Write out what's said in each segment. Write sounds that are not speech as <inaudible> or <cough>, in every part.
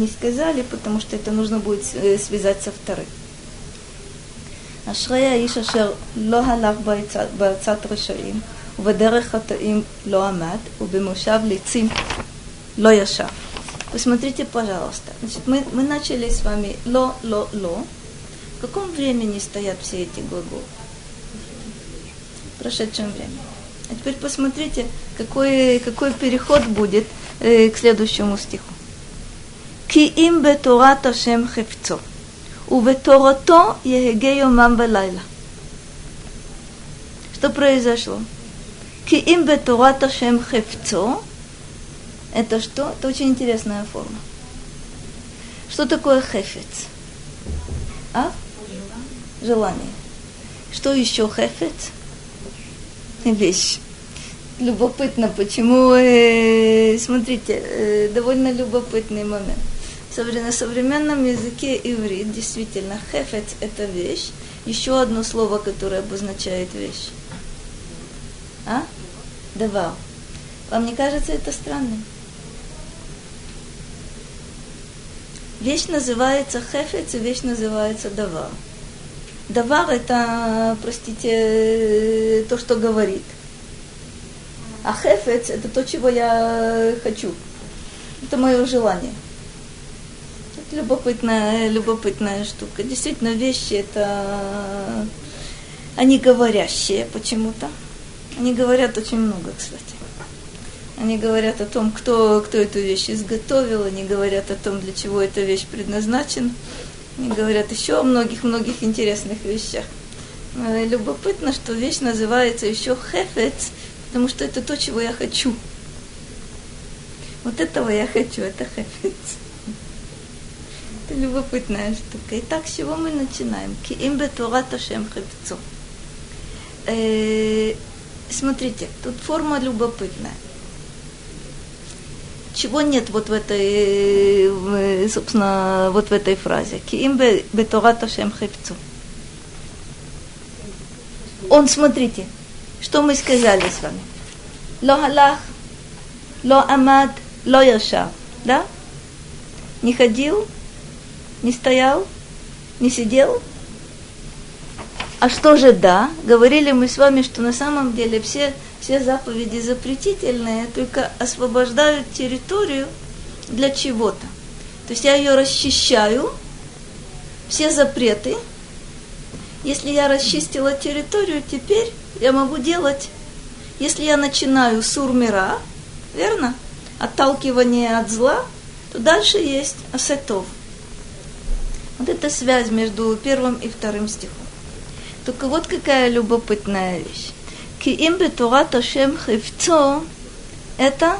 не сказали, потому что это нужно будет э, связать со вторым. אשרי האיש אשר לא הלך בעצת רשעים, ובדרך חטאים לא עמד, ובמושב ליצים לא ישב. Посмотрите, пожалуйста. Значит, мы, мы начали с вами ло, ло, ло. В каком времени стоят все эти глаголы? В прошедшем времени. А теперь посмотрите, какой, какой переход будет э, к следующему стиху. כי אם בתורת השם חפצו, ובתורתו יהגה יומם ולילה. Что произошло? כי אם בתורת השם חפצו, это что? Это очень интересная форма. Что такое хефец? А? Желание. Что еще хефец? Вещь. Любопытно, почему, э, смотрите, э, довольно любопытный момент на современном языке иврит действительно хефец – это вещь. Еще одно слово, которое обозначает вещь. А? Давал. Вам не кажется это странным? Вещь называется хефец, и вещь называется давар. Давар – это, простите, то, что говорит. А хефец – это то, чего я хочу. Это мое желание любопытная, любопытная штука. Действительно, вещи это они говорящие почему-то. Они говорят очень много, кстати. Они говорят о том, кто, кто эту вещь изготовил, они говорят о том, для чего эта вещь предназначена. Они говорят еще о многих-многих интересных вещах. Любопытно, что вещь называется еще хефец, потому что это то, чего я хочу. Вот этого я хочу, это хефец. Это любопытная штука. Итак, с чего мы начинаем? Киим бетурат Ашем хевцо. Э, смотрите, тут форма любопытная. Чего нет вот в этой, э, собственно, вот в этой фразе? Киим бетурат Ашем хевцо. Он, смотрите, что мы сказали с вами. Ло халах, ло амад, ло яшав. Да? Не ходил, не стоял? Не сидел? А что же да? Говорили мы с вами, что на самом деле все, все заповеди запретительные, только освобождают территорию для чего-то. То есть я ее расчищаю, все запреты. Если я расчистила территорию, теперь я могу делать, если я начинаю с урмира, верно, отталкивание от зла, то дальше есть асетов – вот это связь между первым и вторым стихом. Только вот какая любопытная вещь. Киим бетурат Ашем хевцо – это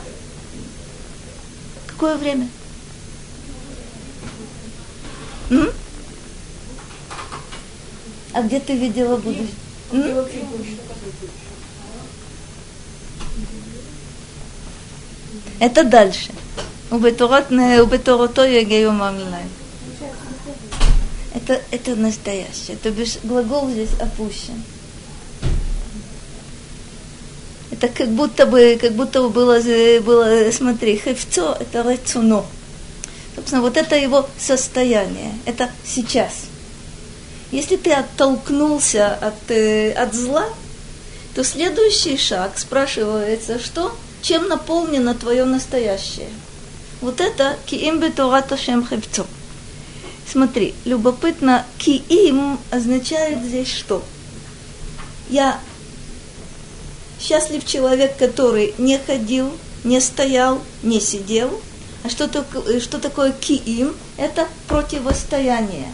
какое время? М? А где ты видела будущее? Это дальше. У Бетурото Егею Мамлинай. Это, это настоящее. То бишь глагол здесь опущен. Это как будто бы, как будто бы было, было смотри, хевцо – это рецуно. Собственно, вот это его состояние, это сейчас. Если ты оттолкнулся от, э, от зла, то следующий шаг спрашивается, что, чем наполнено твое настоящее. Вот это киим бетурата шем хевцо. Смотри, любопытно, киим означает здесь что? Я счастлив человек, который не ходил, не стоял, не сидел. А что, такое, что такое киим? Это противостояние.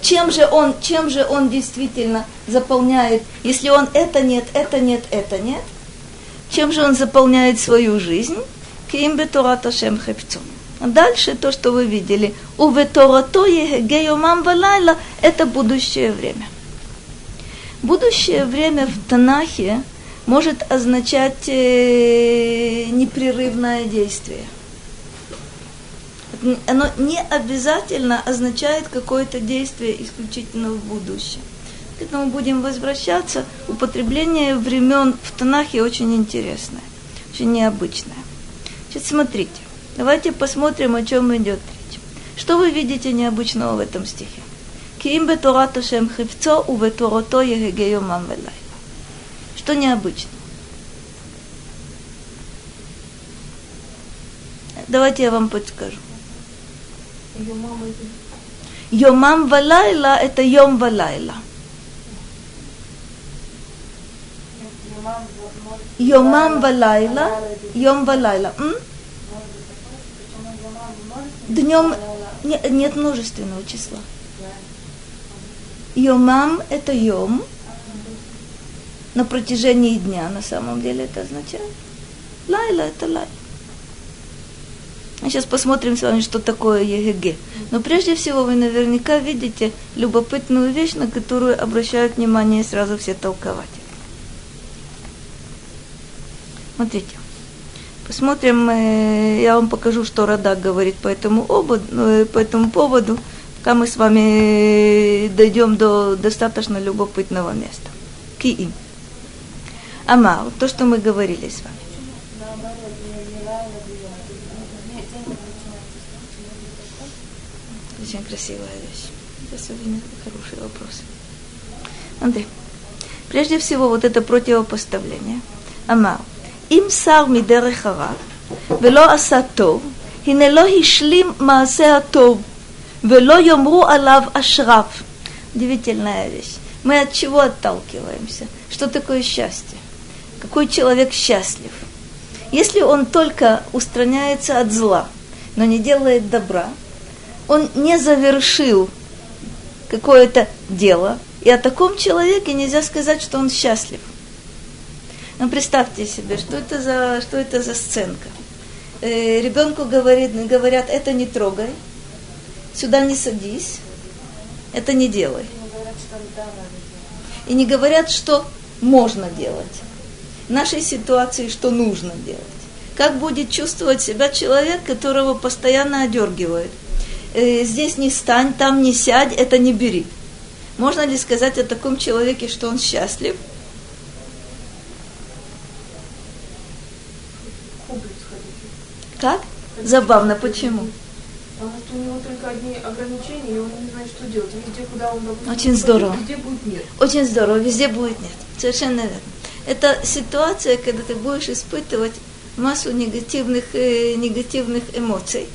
Чем же, он, чем же он действительно заполняет, если он это нет, это нет, это нет? Чем же он заполняет свою жизнь? Киим бетурата шем хепцум. Дальше то, что вы видели. У веторатое геомам валайла – это будущее время. Будущее время в Танахе может означать э, непрерывное действие. Оно не обязательно означает какое-то действие исключительно в будущем. К этому будем возвращаться. Употребление времен в Танахе очень интересное, очень необычное. Сейчас смотрите. Давайте посмотрим, о чем идет речь. Что вы видите необычного в этом стихе? Киим бетурат Ашем хивцо у велайла. Что необычно? Давайте я вам подскажу. Йомам валайла – это йом валайла. Йомам валайла, йом валайла. М? Днем не, нет множественного числа. Йомам – это йом, на протяжении дня на самом деле это означает. Лайла – это лайла. Сейчас посмотрим с вами, что такое ЕГГ. Но прежде всего вы наверняка видите любопытную вещь, на которую обращают внимание сразу все толкователи. Смотрите. Посмотрим, э, я вам покажу, что Радак говорит по этому, ободу, э, по этому поводу, пока мы с вами дойдем до достаточно любопытного места. Киим. Ама, вот то, что мы говорили с вами. Очень красивая вещь. Особенно хороший вопрос. Андрей, прежде всего вот это противопоставление. Ама, им сар מדרך הרע ולא עשה טוב, הנה לא השלים מעשה הטוב, ולא יאמרו עליו אשריו. Удивительная вещь. Мы от чего отталкиваемся? Что такое счастье? Какой человек счастлив? Если он только устраняется от зла, но не делает добра, он не завершил какое-то дело, и о таком человеке нельзя сказать, что он счастлив. Ну, представьте себе, что это за, что это за сценка. Э, ребенку говорит, говорят, это не трогай, сюда не садись, это не делай. И не говорят, что можно делать. В нашей ситуации, что нужно делать. Как будет чувствовать себя человек, которого постоянно одергивает? Э, здесь не стань, там не сядь, это не бери. Можно ли сказать о таком человеке, что он счастлив? Как? Забавно, почему? Потому что у него только одни ограничения, и он не знает, что делать. Везде, куда он допустим, Очень здорово. Везде будет нет. Очень здорово, везде будет нет. Совершенно верно. Это ситуация, когда ты будешь испытывать массу негативных, э, негативных эмоций.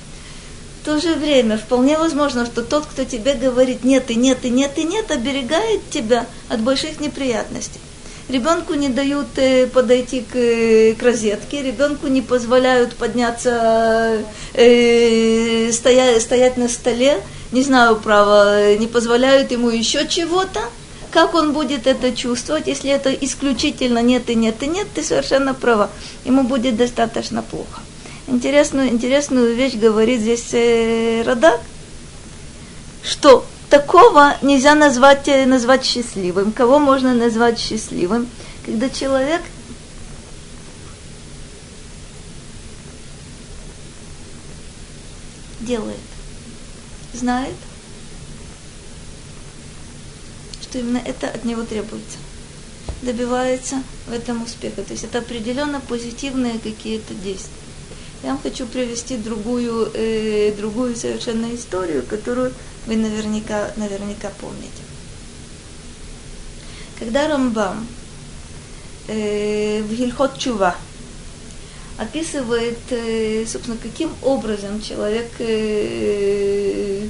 В то же время вполне возможно, что тот, кто тебе говорит нет и нет и нет и нет, оберегает тебя от больших неприятностей. Ребенку не дают э, подойти к, э, к розетке, ребенку не позволяют подняться, э, стоять, стоять на столе, не знаю, право, не позволяют ему еще чего-то. Как он будет это чувствовать, если это исключительно нет и нет и нет, ты совершенно права. Ему будет достаточно плохо. Интересную, интересную вещь говорит здесь э, Радак, что такого нельзя назвать, э, назвать счастливым. Кого можно назвать счастливым? Когда человек делает, знает, что именно это от него требуется. Добивается в этом успеха. То есть это определенно позитивные какие-то действия. Я вам хочу привести другую, э, другую совершенно историю, которую вы наверняка, наверняка помните. Когда Рамбам э, в Гильхот Чува описывает, э, собственно, каким образом человек э,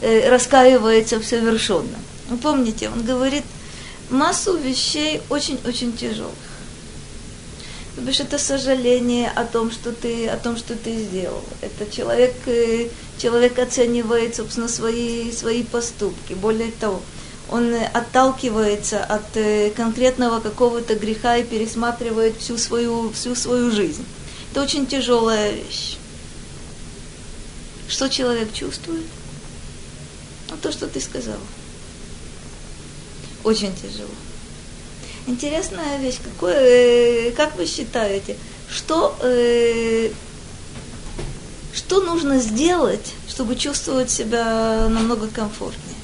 э, раскаивается в совершенном. Вы помните, он говорит массу вещей очень-очень тяжелых. Потому что это сожаление о том, что ты, о том, что ты сделал. Это человек, э, человек оценивает, собственно, свои, свои поступки. Более того, он отталкивается от э, конкретного какого-то греха и пересматривает всю свою, всю свою жизнь. Это очень тяжелая вещь. Что человек чувствует? Ну, то, что ты сказал. Очень тяжело. Интересная вещь. Какое, э, как вы считаете, что, э, что нужно сделать, чтобы чувствовать себя намного комфортнее?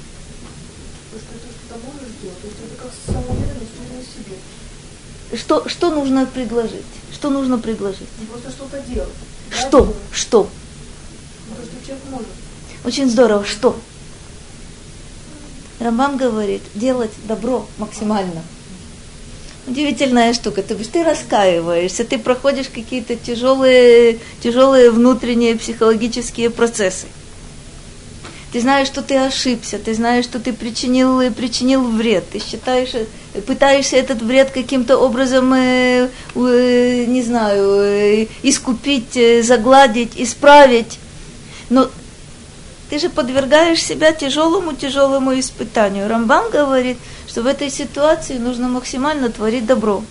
Что, что нужно предложить? Что нужно предложить? Просто что-то делать. Что? Что? Ну, то, что человек может. Очень здорово. Что? Рамбам говорит, делать добро максимально. Удивительная штука. То есть ты раскаиваешься, ты проходишь какие-то тяжелые, тяжелые внутренние психологические процессы. Ты знаешь, что ты ошибся, ты знаешь, что ты причинил, причинил вред, ты считаешь, пытаешься этот вред каким-то образом, э, э, не знаю, э, искупить, загладить, исправить. Но ты же подвергаешь себя тяжелому-тяжелому испытанию. Рамбам говорит, что в этой ситуации нужно максимально творить добро.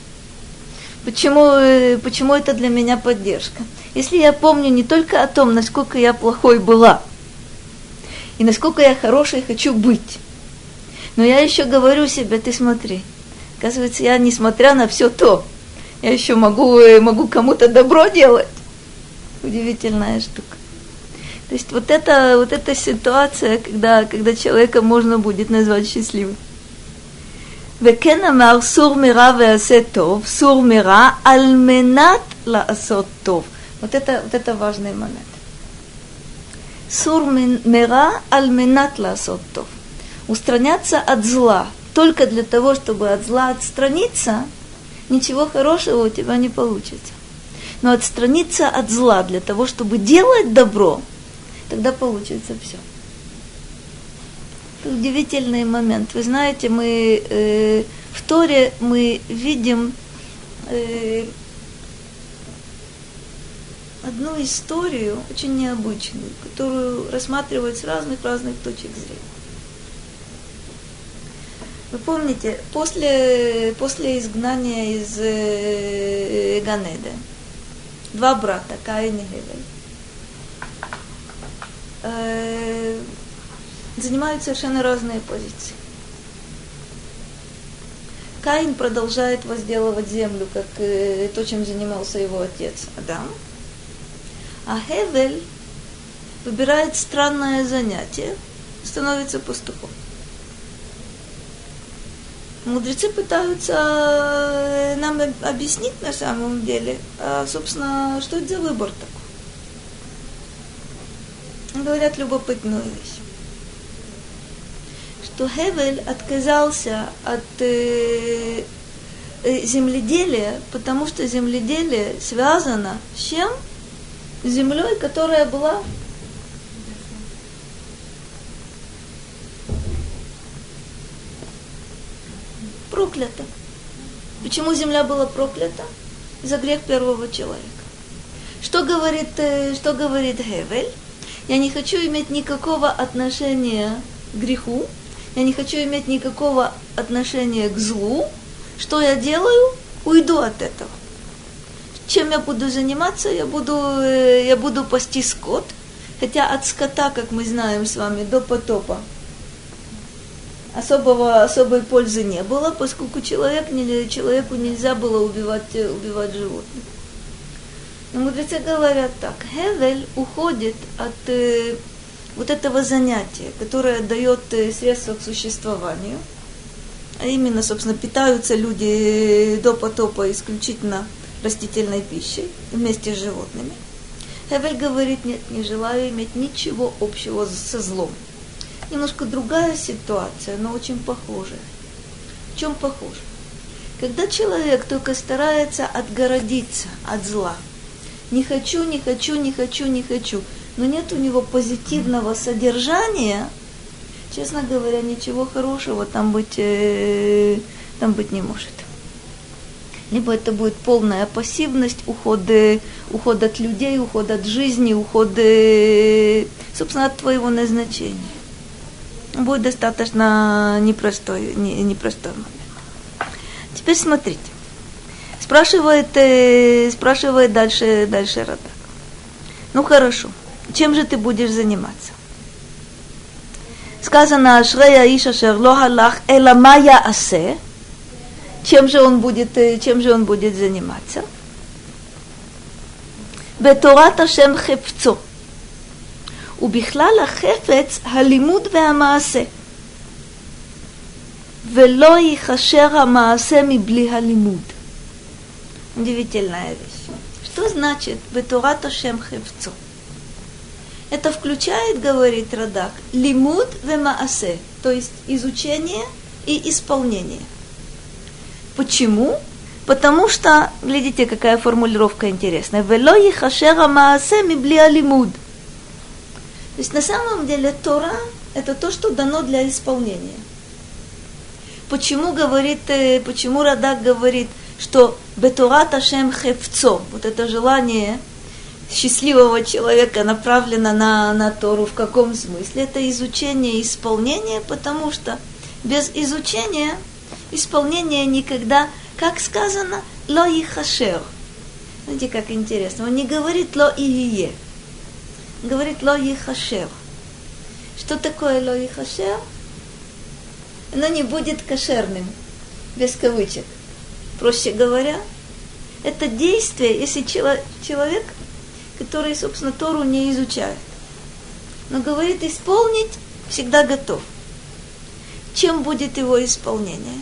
Почему, э, почему это для меня поддержка? Если я помню не только о том, насколько я плохой была, и насколько я хорошей хочу быть, но я еще говорю себе, ты смотри, оказывается, я, несмотря на все то, я еще могу, э, могу кому-то добро делать. Удивительная штука. То есть вот эта, вот эта ситуация, когда, когда человека можно будет назвать счастливым. וכן אמר סור מרע ועשה טוב, סור מרע על מנת לעשות טוב. Вот это, вот это важный момент. Сур мира аль менат ласот тов. Устраняться от зла только для того, чтобы от зла отстраниться, ничего хорошего у тебя не получится. Но отстраниться от зла для того, чтобы делать добро, тогда получится все. Это удивительный момент. Вы знаете, мы э, в Торе мы видим э, одну историю, очень необычную, которую рассматривают с разных-разных точек зрения. Вы помните, после, после изгнания из э, Ганеда, два брата, Каин и Гевель, э, занимают совершенно разные позиции. Каин продолжает возделывать землю, как э, то, чем занимался его отец Адам. А Хевель выбирает странное занятие, становится пастухом. Мудрецы пытаются э, нам объяснить на самом деле, а, собственно, что это за выбор такой. Говорят любопытную вещь что Хевель отказался от э, э, земледелия, потому что земледелие связано с чем? С землей, которая была проклята. Почему земля была проклята? За грех первого человека. Что говорит, э, что говорит Хевель? Я не хочу иметь никакого отношения к греху, я не хочу иметь никакого отношения к злу, что я делаю? Уйду от этого. Чем я буду заниматься? Я буду, э, я буду пасти скот, хотя от скота, как мы знаем с вами, до потопа особого, особой пользы не было, поскольку человек, человеку нельзя было убивать, убивать животных. Но мудрецы говорят так, Хевель уходит от э, вот этого занятия, которое дает э, средства к существованию, а именно, собственно, питаются люди до потопа исключительно растительной пищей вместе с животными. Хевель говорит, нет, не желаю иметь ничего общего со злом. Немножко другая ситуация, но очень похожая. В чем похоже? Когда человек только старается отгородиться от зла, не хочу, не хочу, не хочу, не хочу – но нет у него позитивного содержания, честно говоря, ничего хорошего там быть, э, там быть не может. Либо это будет полная пассивность, уход, уход от людей, уход от жизни, уход, э, собственно, от твоего назначения. Будет достаточно непростой, не, непростой момент. Теперь смотрите. Спрашивает, э, спрашивает дальше, дальше Радак. Ну хорошо чем же ты будешь заниматься? Сказано, Ашрея Иша Шерло Халах Эламая Асе. Чем же он будет, э, чем же он будет заниматься? בתורת השם חפצו. ובכלל החפץ הלימוד והמעשה. ולא ייחשר המעשה מבלי הלימוד. Удивительная вещь. Что значит «Бетурат Ашем хевцо»? Это включает, говорит Радак, лимуд вемаасе, то есть изучение и исполнение. Почему? Потому что, глядите, какая формулировка интересная. Вело ехашера маасе мибли алимуд. То есть на самом деле Тора – это то, что дано для исполнения. Почему говорит, э, почему Радак говорит, что бетурат Ашем хевцо, вот это желание счастливого человека направлено на, на Тору. В каком смысле? Это изучение и исполнение, потому что без изучения исполнение никогда, как сказано, ло и хашер. Знаете, как интересно. Он не говорит ло и ие. Говорит ло и хашер. Что такое ло и хашер? Оно не будет кошерным, без кавычек. Проще говоря, это действие, если человек который, собственно, Тору не изучает. Но говорит, исполнить всегда готов. Чем будет его исполнение?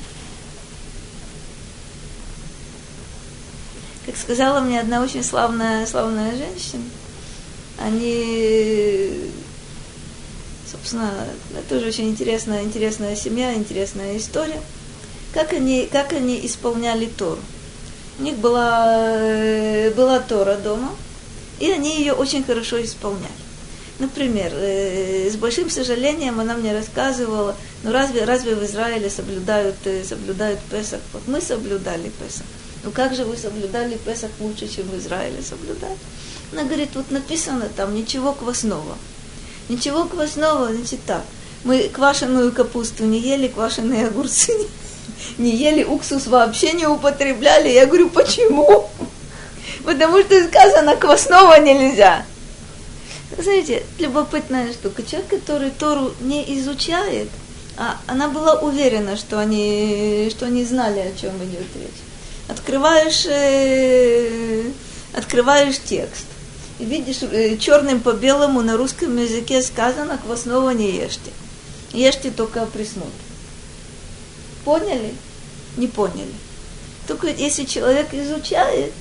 Как сказала мне одна очень славная, славная женщина, они, собственно, тоже очень интересная, интересная семья, интересная история. Как они, как они исполняли Тору? У них была, э, была Тора дома – и они ее очень хорошо исполняли. Например, э, с большим сожалением она мне рассказывала, ну разве, разве в Израиле соблюдают, э, соблюдают Песах? Вот мы соблюдали Песах. Ну как же вы соблюдали Песах лучше, чем в Израиле соблюдали? Она говорит, вот написано там ничего квасного. Ничего квасного, значит так. Мы квашеную капусту не ели, квашеные огурцы не, не ели, уксус вообще не употребляли. Я говорю, почему? потому что сказано, квасного нельзя. Знаете, любопытная штука. Человек, который Тору не изучает, а она была уверена, что они, что они знали, о чем идет речь. Открываешь, э, открываешь текст и видишь э, черным по белому на русском языке сказано, квасного не ешьте. Ешьте только присмотр. Поняли? Не поняли. Только если человек изучает,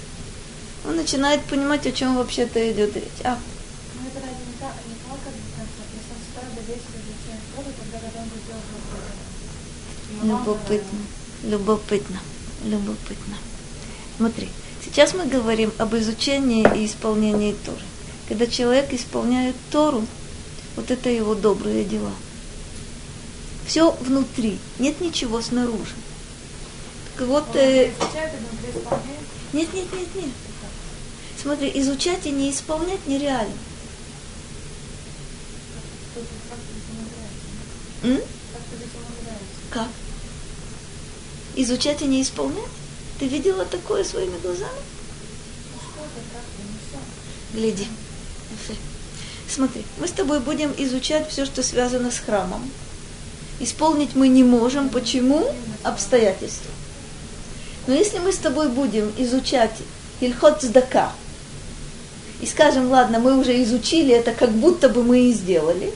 он начинает понимать, о чем вообще-то идет речь. А. Любопытно, любопытно, любопытно. Смотри, сейчас мы говорим об изучении и исполнении Торы. Когда человек исполняет Тору, вот это его добрые дела. Все внутри, нет ничего снаружи. Так вот, э... нет, нет, нет, нет. Смотри, изучать и не исполнять нереально. М? Как? Изучать и не исполнять? Ты видела такое своими глазами? Гляди. Смотри, мы с тобой будем изучать все, что связано с храмом. Исполнить мы не можем. Почему? Обстоятельства. Но если мы с тобой будем изучать Ильхот Здака, и скажем, ладно, мы уже изучили это, как будто бы мы и сделали,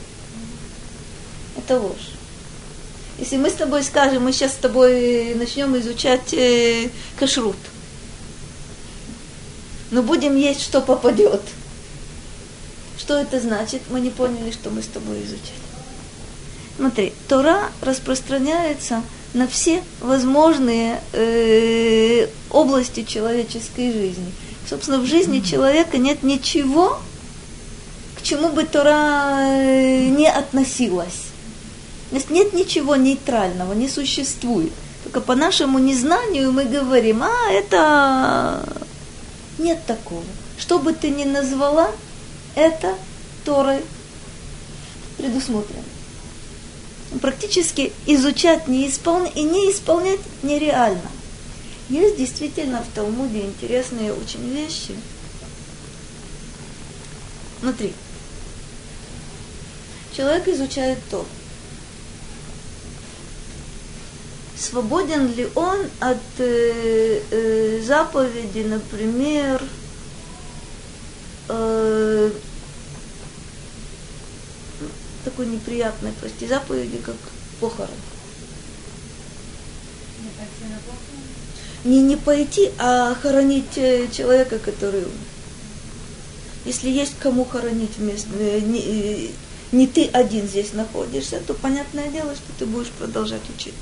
это ложь. Если мы с тобой скажем, мы сейчас с тобой начнем изучать э, кашрут, но будем есть, что попадет. Что это значит? Мы не поняли, что мы с тобой изучали. Смотри, Тора распространяется на все возможные э, области человеческой жизни – Собственно, в жизни человека нет ничего, к чему бы Тора э, не относилась. То есть нет ничего нейтрального, не существует. Только по нашему незнанию мы говорим, а это нет такого. Что бы ты ни назвала, это Торой предусмотрено. Практически изучать не исполнять и не исполнять нереально. Есть действительно в Талмуде интересные очень вещи. Смотри. Человек изучает то. Свободен ли он от э, э, заповеди, например, э, такой неприятной, прости, заповеди, как похорон? не не пойти, а хоронить э, человека, который умер. Если есть кому хоронить вместо, э, не, э, не ты один здесь находишься, то понятное дело, что ты будешь продолжать учить.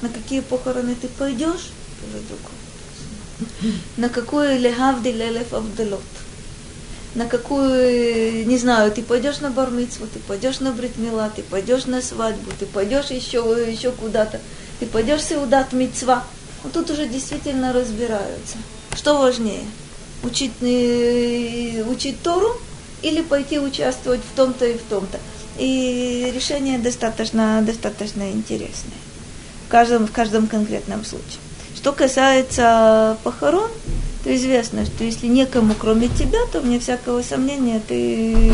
На какие похороны ты пойдешь, уже другое. На какую легавди лелев авдалот на какую, не знаю, ты пойдешь на бармицу, ты пойдешь на бритмила, ты пойдешь на свадьбу, ты пойдешь еще, еще куда-то, ты пойдешь сеудат мицва. Ну, тут уже действительно разбираются. Что важнее? Учить, э, учить Тору или пойти участвовать в том-то и в том-то? И решение достаточно, достаточно интересное в каждом, в каждом конкретном случае. Что касается похорон, то известно, что если некому кроме тебя, то вне всякого сомнения ты,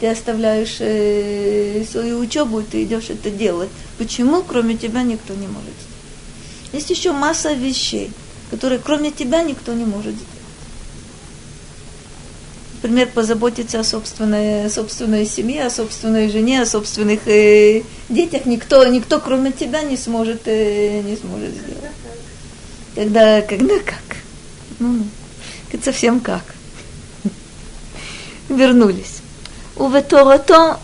ты оставляешь э, свою учебу, и ты идешь это делать. Почему кроме тебя никто не может сделать? Есть еще масса вещей, которые кроме тебя никто не может сделать. Например, позаботиться о собственной, собственной семье, о собственной жене, о собственных э, детях. Никто, никто кроме тебя не сможет, э, не сможет сделать. Когда, когда как? Ну, ну. Это совсем как. Вернулись. Уветорото,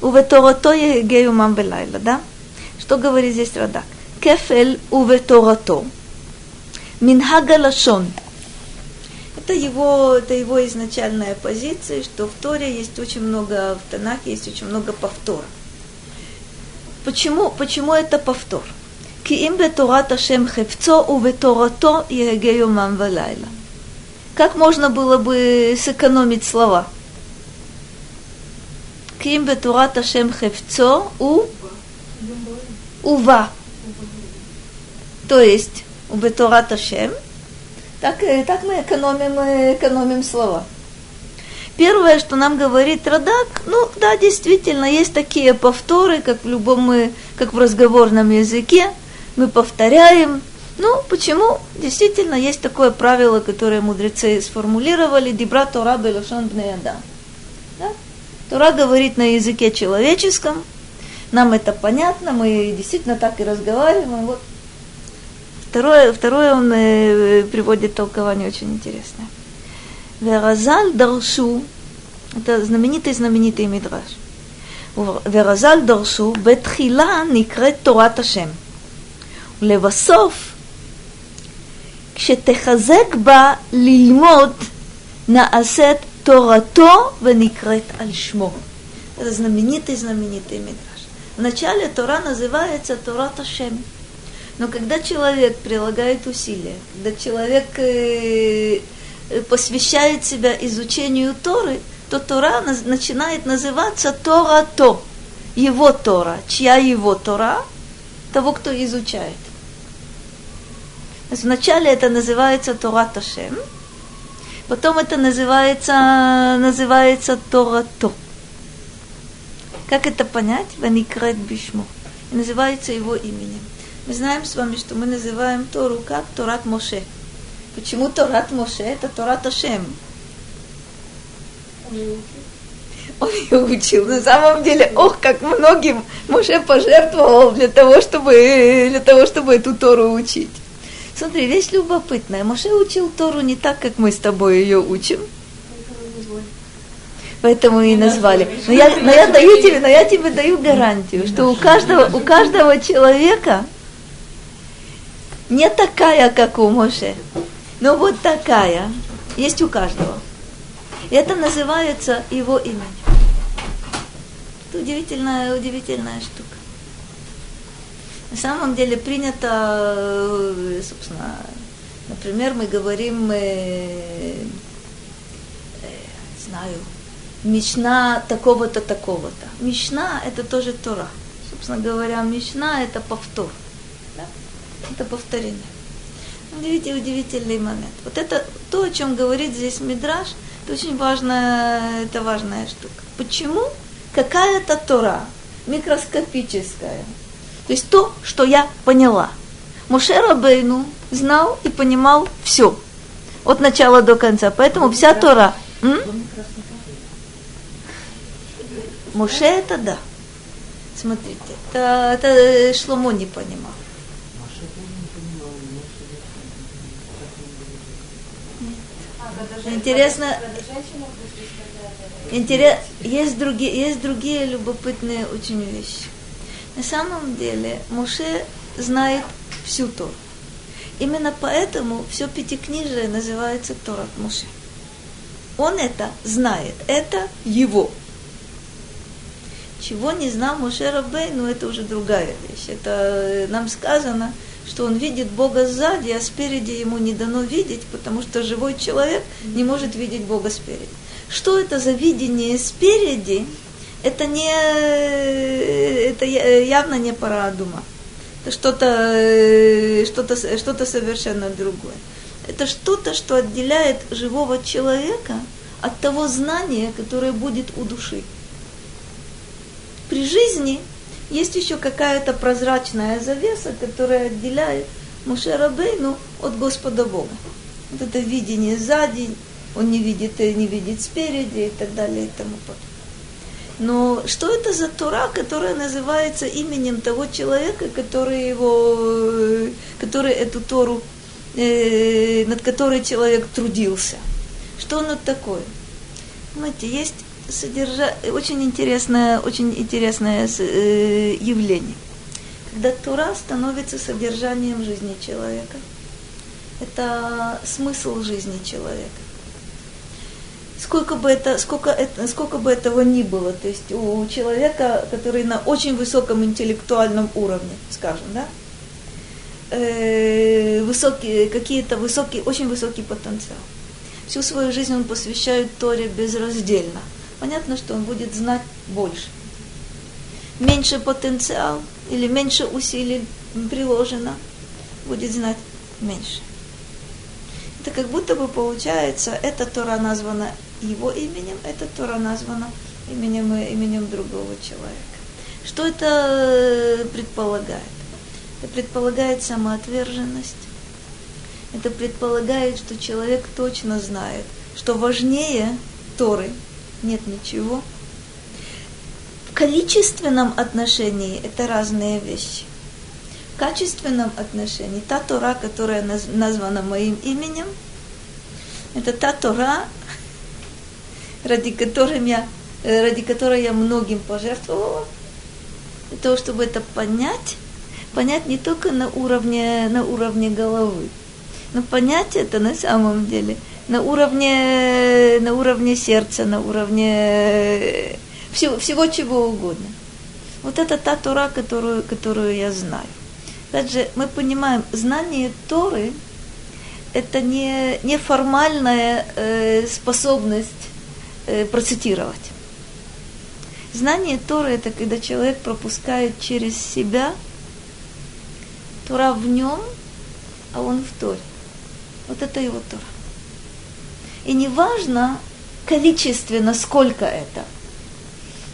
уветорото егею мам белайла, да? Что говорит здесь Радак? Кефель уветорото. Минхага лашон. Это его, это его изначальная позиция, что в Торе есть очень много, в Танахе есть очень много повторов. Почему, почему это повтор? כי אם בתורת השם חפצו ובתורתו יהגה יומם ולילה. Как можно было бы сэкономить слова? Ким бетурат Ашем хевцо у ува. То есть у бетурат Ашем. Так, так мы экономим, экономим слова. Первое, что нам говорит Радак, ну да, действительно, есть такие повторы, как в любом, как в разговорном языке, мы повторяем. Ну, почему? Действительно, есть такое правило, которое мудрецы сформулировали, «Дибра Тора белошон бнеяда». Да? Тора говорит на языке человеческом, нам это понятно, мы действительно так и разговариваем. Вот. Второе, второе он э, приводит толкование очень интересное. Веразаль даршу, это знаменитый-знаменитый мидраж. Веразаль даршу, бетхила никрет Торат Ашем – לבסוף, כשתחזק בה ללמוד, נעשית תורתו ונקראת על שמו. Это знаменитый, знаменитый мидраж. Вначале Тора называется Торат Ашем. Но когда человек прилагает усилия, когда человек э, посвящает себя изучению Торы, то Тора начинает называться Тора-то, его Тора. Чья его Тора? Того, кто изучает. Вначале это называется Тора Ташем, потом это называется, называется Тора То. Как это понять? Ваникрет Бишмо. Называется его именем. Мы знаем с вами, что мы называем Тору как Торат Моше. Почему Торат Моше? Это Торат Ашем. Он ее учил. На самом деле, ох, как многим Моше пожертвовал для того, чтобы, для того, чтобы эту Тору учить. Смотри, вещь любопытная. Моше учил Тору не так, как мы с тобой ее учим. Поэтому и назвали. Но я, но я даю тебе, но я тебе даю гарантию, что у каждого, у каждого человека не такая, как у Моше, но вот такая есть у каждого. Это называется его именем. Это удивительная, удивительная штука. На самом деле принято, э, собственно, например, мы говорим, э, э, знаю, Мишна такого-то, такого-то. Мишна – это тоже Тора. Собственно говоря, Мишна – это повтор. Да? Это повторение. Видите, удивительный момент. Вот это то, о чем говорит здесь Мидраш, это очень важная, это важная штука. Почему какая-то Тора микроскопическая – то есть то, что я поняла. Муше Рабейну знал и понимал все. От начала до конца. Поэтому вся Тора. М? Муше это да. Смотрите, это, это Шломо не понимал. Интересно, интерес, есть, другие, есть другие любопытные очень вещи. На самом деле Муше знает всю Тору. Именно поэтому все пятикнижие называется Торат Муше. Он это знает, это его. Чего не знал Муше Рабей, но это уже другая вещь. Это э, нам сказано, что он видит Бога сзади, а спереди ему не дано видеть, потому что живой человек не может видеть Бога спереди. Что это за видение спереди? Это не, это явно не парадума. Это что-то, что-то, что-то совершенно другое. Это что-то, что отделяет живого человека от того знания, которое будет у души. При жизни есть еще какая-то прозрачная завеса, которая отделяет Муше Рабейну от Господа Бога. Вот это видение сзади, он не видит, не видит спереди и так далее и тому подобное. Но что это за Тура, которая называется именем того человека, который его, который эту Тору, э, над которой человек трудился? Что оно такое? Понимаете, есть содержа... очень интересное, очень интересное э, явление. Когда Тура становится содержанием жизни человека. Это смысл жизни человека сколько бы, это, сколько, это, сколько бы этого ни было, то есть у человека, который на очень высоком интеллектуальном уровне, скажем, да, э, высокие, какие-то высокие, очень высокий потенциал. Всю свою жизнь он посвящает Торе безраздельно. Понятно, что он будет знать больше. Меньше потенциал или меньше усилий приложено, будет знать меньше. Это как будто бы получается, эта Тора названа его именем, эта Тора названа именем, именем другого человека. Что это э, предполагает? Это предполагает самоотверженность. Это предполагает, что человек точно знает, что важнее Торы нет ничего. В количественном отношении это разные вещи. В качественном отношении та Тора, которая названа моим именем, это та Тора, ради которой я, э, ради которой я многим пожертвовала, для того, чтобы это понять, понять не только на уровне, на уровне головы, но понять это на самом деле на уровне, на уровне сердца, на уровне э, всего, всего чего угодно. Вот это та Тора, которую, которую я знаю. Также мы понимаем, знание Торы – это не, не формальная э, способность э, процитировать. Знание Торы – это когда человек пропускает через себя Тора в нем, а он в Торе. Вот это его Тора. И не важно количественно, сколько это.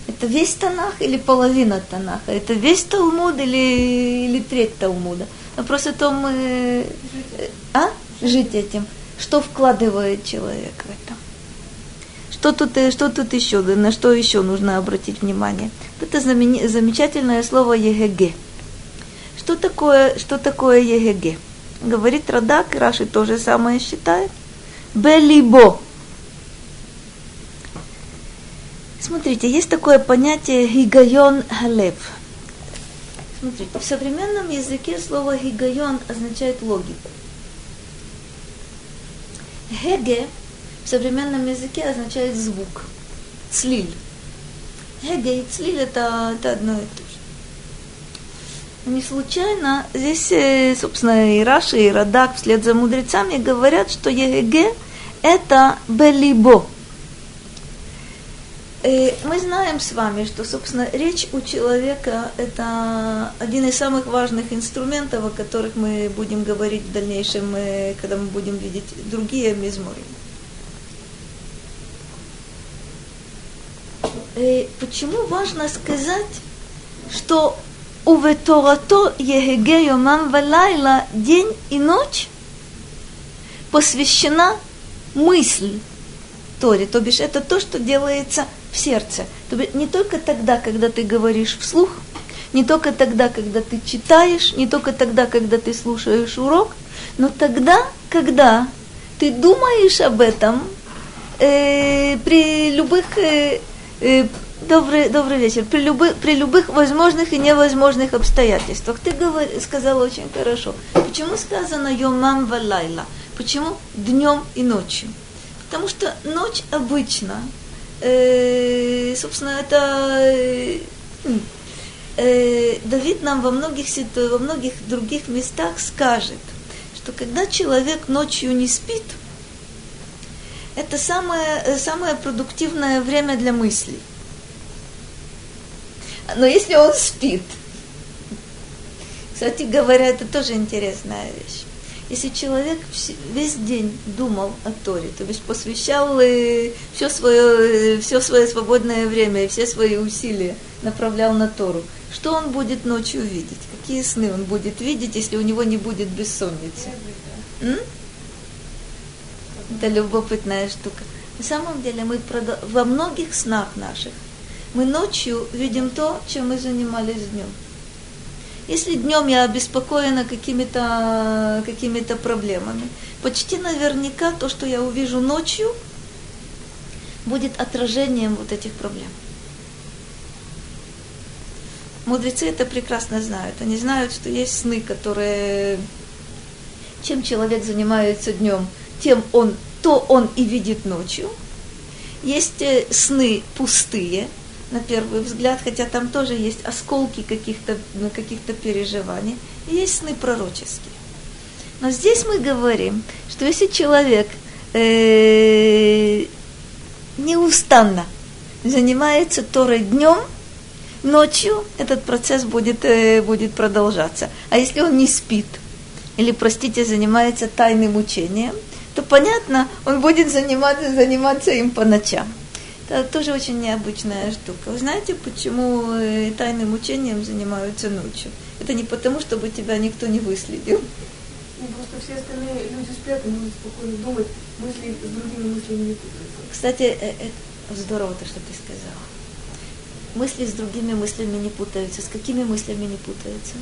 Это весь Танах или половина Танаха? Это весь Талмуд или, или треть Талмуда? Вопрос о том, э, а? Жить этим. Что вкладывает человек в это? Что тут, э, что тут еще, на что еще нужно обратить внимание? Это замечательное слово ЕГГ. Что такое, что такое ЕГГ? Говорит Радак, Раши то же самое считает. Белибо. Смотрите, есть такое понятие гигайон халев. Смотрите, в современном языке слово гигайон означает логику. Хеге в современном языке означает звук, цлиль. Эге и цлиль это, это одно и то же. Не случайно здесь, э, собственно, и Раши, и Радак вслед за мудрецами говорят, что Еге это белибо. И э, мы знаем с вами, что, собственно, речь у человека – это один из самых важных инструментов, о которых мы будем говорить в дальнейшем, э, когда мы будем видеть другие мизморы. Э, почему важно сказать, что Уветорато Егеге Йомам Валайла день и ночь посвящена мысль Торе, то бишь это то, что делается в сердце. То бишь, не только тогда, когда ты говоришь вслух, не только тогда, когда ты читаешь, не только тогда, когда ты слушаешь урок, но тогда, когда ты думаешь об этом э, при любых э, добрый, добрый вечер. При любых, при любых возможных и невозможных обстоятельствах. Ты говор, сказала очень хорошо. Почему сказано йомам валайла? Почему днем и ночью? Потому что ночь обычно, э, собственно, это э, э, Давид нам во многих, во многих других местах скажет, что когда человек ночью не спит, это самое, э, самое продуктивное время для мыслей. Но если он спит, кстати говоря, это тоже интересная вещь. Если человек весь день думал о Торе, то есть посвящал э, все свое, э, все свое свободное время и все свои усилия направлял на Тору, что он будет ночью видеть? Какие сны он будет видеть, если у него не будет бессонницы? М? Это любопытная штука. На самом деле мы во многих снах наших мы ночью видим то, чем мы занимались днем. Если днем я обеспокоена какими-то какими проблемами, почти наверняка то, что я увижу ночью, будет отражением вот этих проблем. Мудрецы это прекрасно знают. Они знают, что есть сны, которые... Чем человек занимается днем, тем он, то он и видит ночью. Есть э, сны пустые, на первый взгляд, хотя там тоже есть осколки каких-то каких переживаний, и есть сны пророческие. Но здесь мы говорим, что если человек э, неустанно занимается Торой днем, ночью этот процесс будет, э, будет продолжаться. А если он не спит, или, простите, занимается тайным учением, то понятно, он будет заниматься, заниматься им по ночам. Это тоже очень необычная штука. Вы знаете, почему э, тайным учением занимаются ночью? Это не потому, чтобы тебя никто не выследил. Ну, просто все остальные люди спят и могут спокойно думать, мысли с другими мыслями не путаются. Кстати, э, это здорово то, что ты сказала. Мысли с другими мыслями не путаются. С какими мыслями не путаются?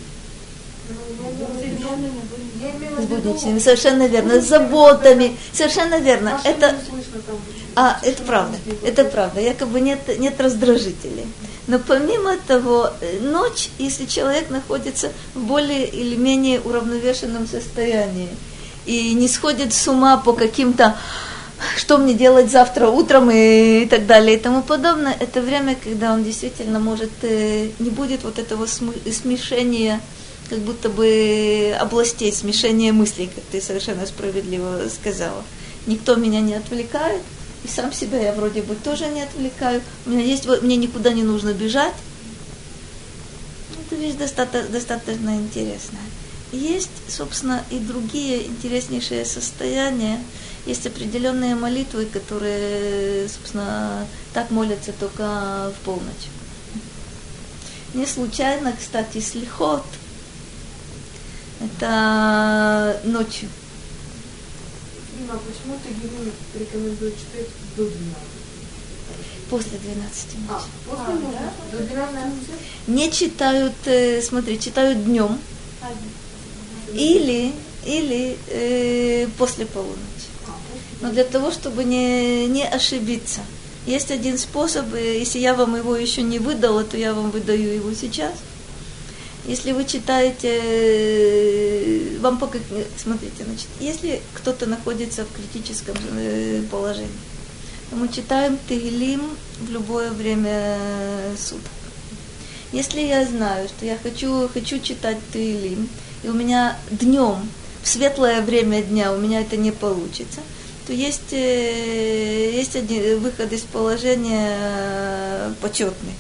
С будничными, совершенно верно, с заботами, совершенно верно. Это, а, это правда, это правда, якобы нет, нет раздражителей. Но помимо того, э, ночь, если человек находится в более или менее уравновешенном состоянии и не сходит с ума по каким-то что мне делать завтра утром и, так далее и тому подобное, это время, когда он действительно может, э, не будет вот этого смешения как будто бы областей, смешения мыслей, как ты совершенно справедливо сказала. Никто меня не отвлекает, и сам себя я вроде бы тоже не отвлекаю. У меня есть, мне никуда не нужно бежать. Это вещь достаточно, достаточно интересная. Есть, собственно, и другие интереснейшие состояния. Есть определенные молитвы, которые, собственно, так молятся только в полночь. Не случайно, кстати, слихот – это ночью. Дима, а почему ты Гилим рекомендуешь читать до 12? После 12 ночи. А, после а, да? До 12 Не читают, э, смотри, читают днем. Или, или э, после полуночи. А, Но для того, чтобы не, не ошибиться. Есть один способ, э, если я вам его еще не выдала, то я вам выдаю его сейчас – если вы читаете, э, вам пока, смотрите, значит, если кто-то находится в критическом э, положении, то мы читаем Тегелим в любое время суток. Если я знаю, что я хочу, хочу читать Тегелим, и у меня днем, в светлое время дня у меня это не получится, то есть, э, есть один выход из положения почетный.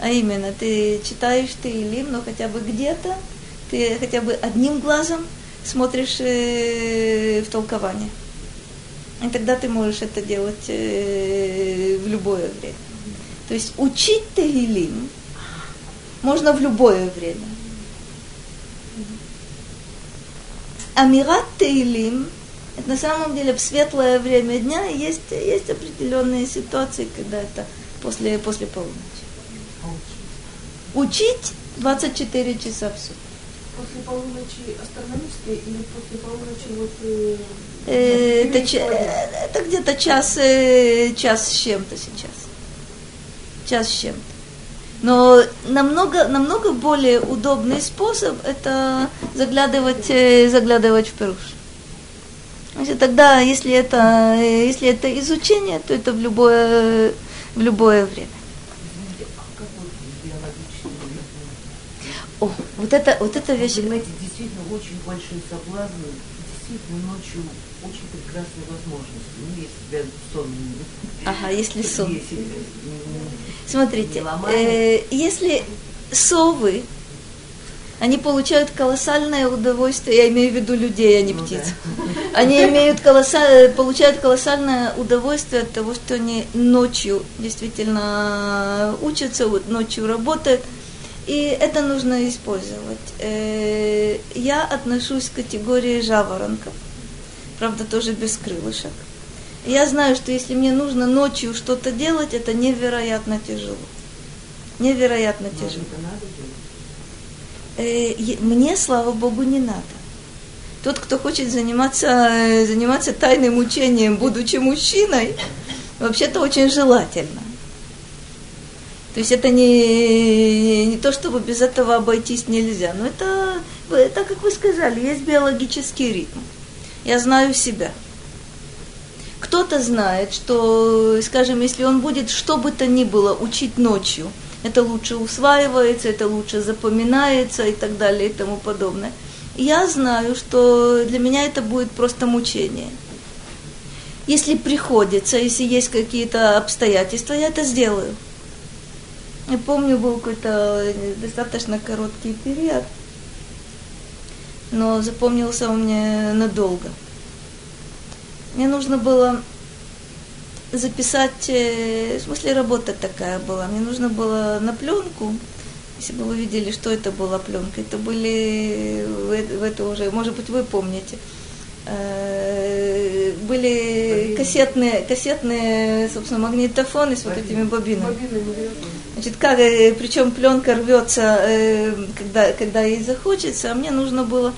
А именно, ты читаешь ты Илим, но хотя бы где-то, ты хотя бы одним глазом смотришь э, в толкование. И тогда ты можешь это делать э, в любое время. То есть учить Тегилим можно в любое время. Амират Теилим это на самом деле в светлое время дня есть, есть определенные ситуации, когда это после, после полуночи учить 24 часа в сутки. после полуночи астрономической или после полуночи вот... Э, э это, это где-то час, э, час с чем-то сейчас. Час с чем-то. Но намного, намного более удобный способ это заглядывать, э, заглядывать в Перуш. Значит, тогда, если это, если это изучение, то это в любое, в любое время. О, вот это, вот это вещь. Понимаете, действительно очень большой соблазн, действительно ночью очень прекрасная возможность. Ну, если тебя сон Ага, если сон. Если, Смотрите, э, если совы, они получают колоссальное удовольствие, я имею в виду людей, а не ну, птиц. Да. Они имеют колоссаль, получают колоссальное удовольствие от того, что они ночью действительно учатся, ночью работают, и это нужно использовать. Э, я отношусь к категории жаворонков, правда тоже без крылышек. Я знаю, что если мне нужно ночью что-то делать, это невероятно тяжело. Невероятно Но тяжело. Э, мне, слава Богу, не надо. Тот, кто хочет заниматься, э, заниматься тайным учением, будучи мужчиной, вообще-то очень желательно. То есть это не, не то, чтобы без этого обойтись нельзя. Но это, так как вы сказали, есть биологический ритм. Я знаю себя. Кто-то знает, что, скажем, если он будет что бы то ни было учить ночью, это лучше усваивается, это лучше запоминается и так далее и тому подобное. Я знаю, что для меня это будет просто мучение. Если приходится, если есть какие-то обстоятельства, я это сделаю. Я помню, был какой-то достаточно короткий период, но запомнился он мне надолго. Мне нужно было записать, э, в смысле работа такая была, мне нужно было на пленку, если бы вы видели, что это была пленка, это были, в это уже, может быть, вы помните, э, были кассетные, кассетные, собственно, магнитофоны с вот этими бобинами. Значит, как, э, причем пленка рвется, когда, когда ей захочется, а мне нужно было,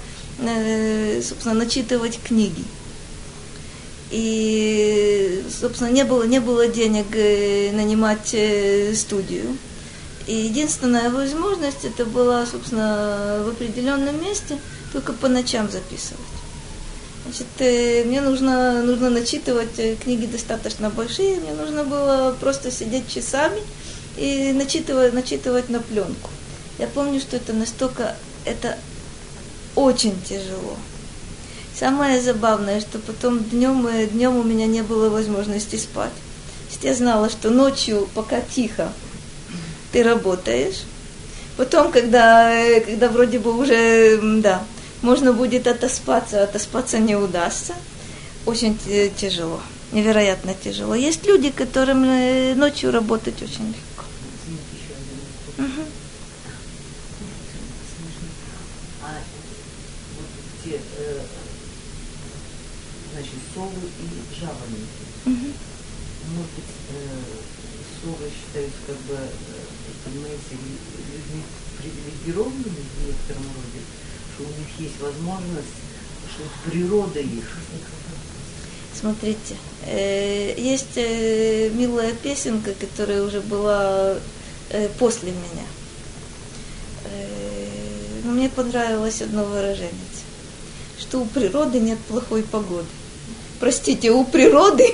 собственно, начитывать книги. И, собственно, не было, не было денег э, нанимать э, студию. И единственная возможность это была, собственно, в определенном месте только по ночам записывать. Значит, э, мне нужно, нужно начитывать книги достаточно большие, мне нужно было просто сидеть часами и начитывать, начитывать на пленку. Я помню, что это настолько, это очень тяжело. Самое забавное, что потом днем, э, днем у меня не было возможности спать. Я знала, что ночью, пока тихо, ты работаешь. Потом, когда, э, когда вроде бы уже, да, можно будет отоспаться, отоспаться не удастся, очень тяжело, невероятно тяжело. Есть люди, которым э, ночью работать очень легко. Угу. совы и жаворонки. Угу. Может быть, э, совы считаются как бы, э, понимаете, людьми привилегированными в некотором роде, что у них есть возможность, что природа их. Смотрите, э, есть э, милая песенка, которая уже была э, после меня. Но мне понравилось одно выражение, что у природы нет плохой погоды простите, у природы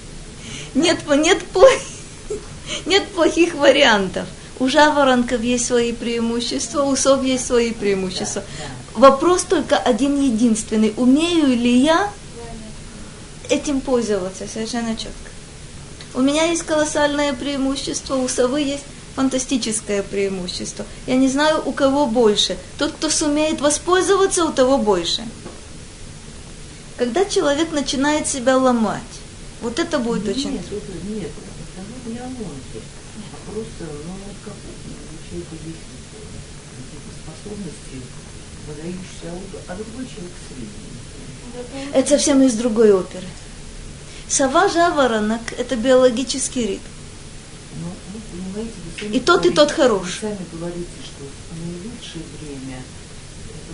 <laughs> нет, нет, <laughs> нет плохих вариантов. У жаворонков есть свои преимущества, у сов есть свои преимущества. Вопрос только один единственный. Умею ли я этим пользоваться совершенно четко? У меня есть колоссальное преимущество, у совы есть фантастическое преимущество. Я не знаю, у кого больше. Тот, кто сумеет воспользоваться, у того больше. Когда человек начинает себя ломать, вот это будет нет, очень... Нет, это, нет, это не ломке, а просто, ну, как человека есть какие-то способности, выдающиеся, а другой человек средний. Это совсем из другой оперы. Сова жаворонок – это биологический ритм. Ну, понимаете, вы и тот, говорите, и тот хорош. Вы сами говорите, что наилучшее время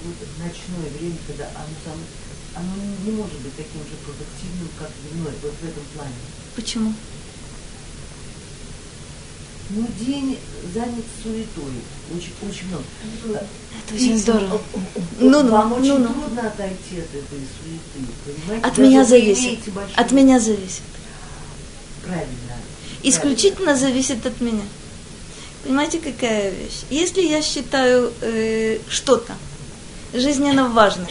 собой ночное время, когда оно, сам, оно не может быть таким же продуктивным, как дневное, вот в этом плане. Почему? Ну, день занят суетой, очень, очень много. Это очень И, здорово. Ну, ну, Вам очень ну, ну. трудно отойти от этой суеты, понимаете? От Даже меня зависит. От меня зависит. Правильно. Исключительно зависит от меня. Понимаете, какая вещь? Если я считаю э, что-то жизненно важным,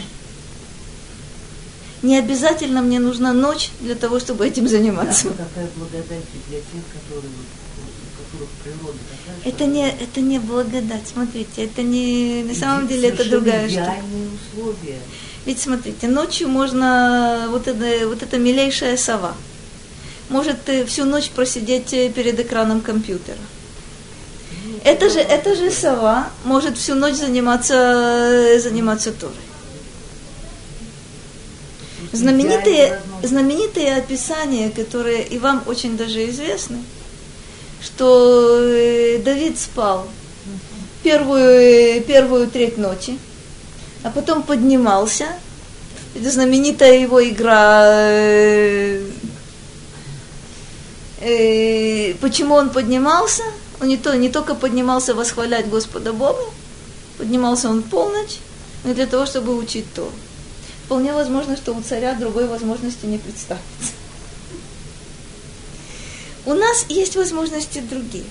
не обязательно мне нужна ночь для того, чтобы этим Да, заниматься. вот какая благодать для тех, которые, у которых природа такая, Это не, это не благодать, смотрите, это не, на самом деле это другая штука. условия. Ведь смотрите, ночью можно, вот это, вот эта милейшая сова, может э, всю ночь просидеть э, перед экраном компьютера. Это же, это же сова может всю ночь заниматься, э, заниматься Торой. Знаменитые, знаменитые описания, которые и вам очень даже известны, что э, Давид спал первую, первую треть ночи, а потом поднимался. Это знаменитая его игра. э, э, почему он поднимался? Он не, то, не только поднимался восхвалять Господа Бога, поднимался он в полночь, но для того, чтобы учить то. Вполне возможно, что у царя другой возможности не представится. У нас есть возможности другие.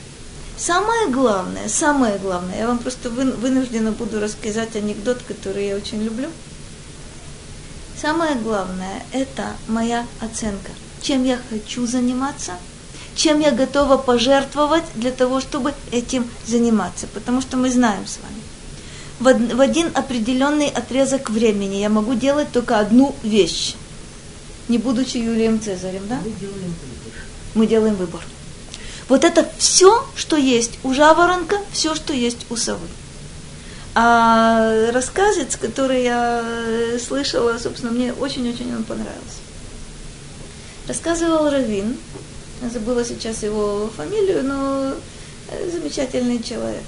Самое главное, самое главное, я вам просто вы- вынуждена буду рассказать анекдот, который я очень люблю. Самое главное – это моя оценка. Чем я хочу заниматься, чем я готова пожертвовать для того, чтобы этим заниматься. Потому что мы знаем с вами, в од- в один определенный отрезок времени я могу делать только одну вещь, не будучи Юлием Цезарем, да? Мы делаем выбор. мы делаем выбор. Вот это все, что есть у жаворонка, все, что есть у совы. А рассказец, который я э, слышала, собственно, мне очень-очень он понравился. Рассказывал Равин, забыла сейчас его фамилию, но э, замечательный человек.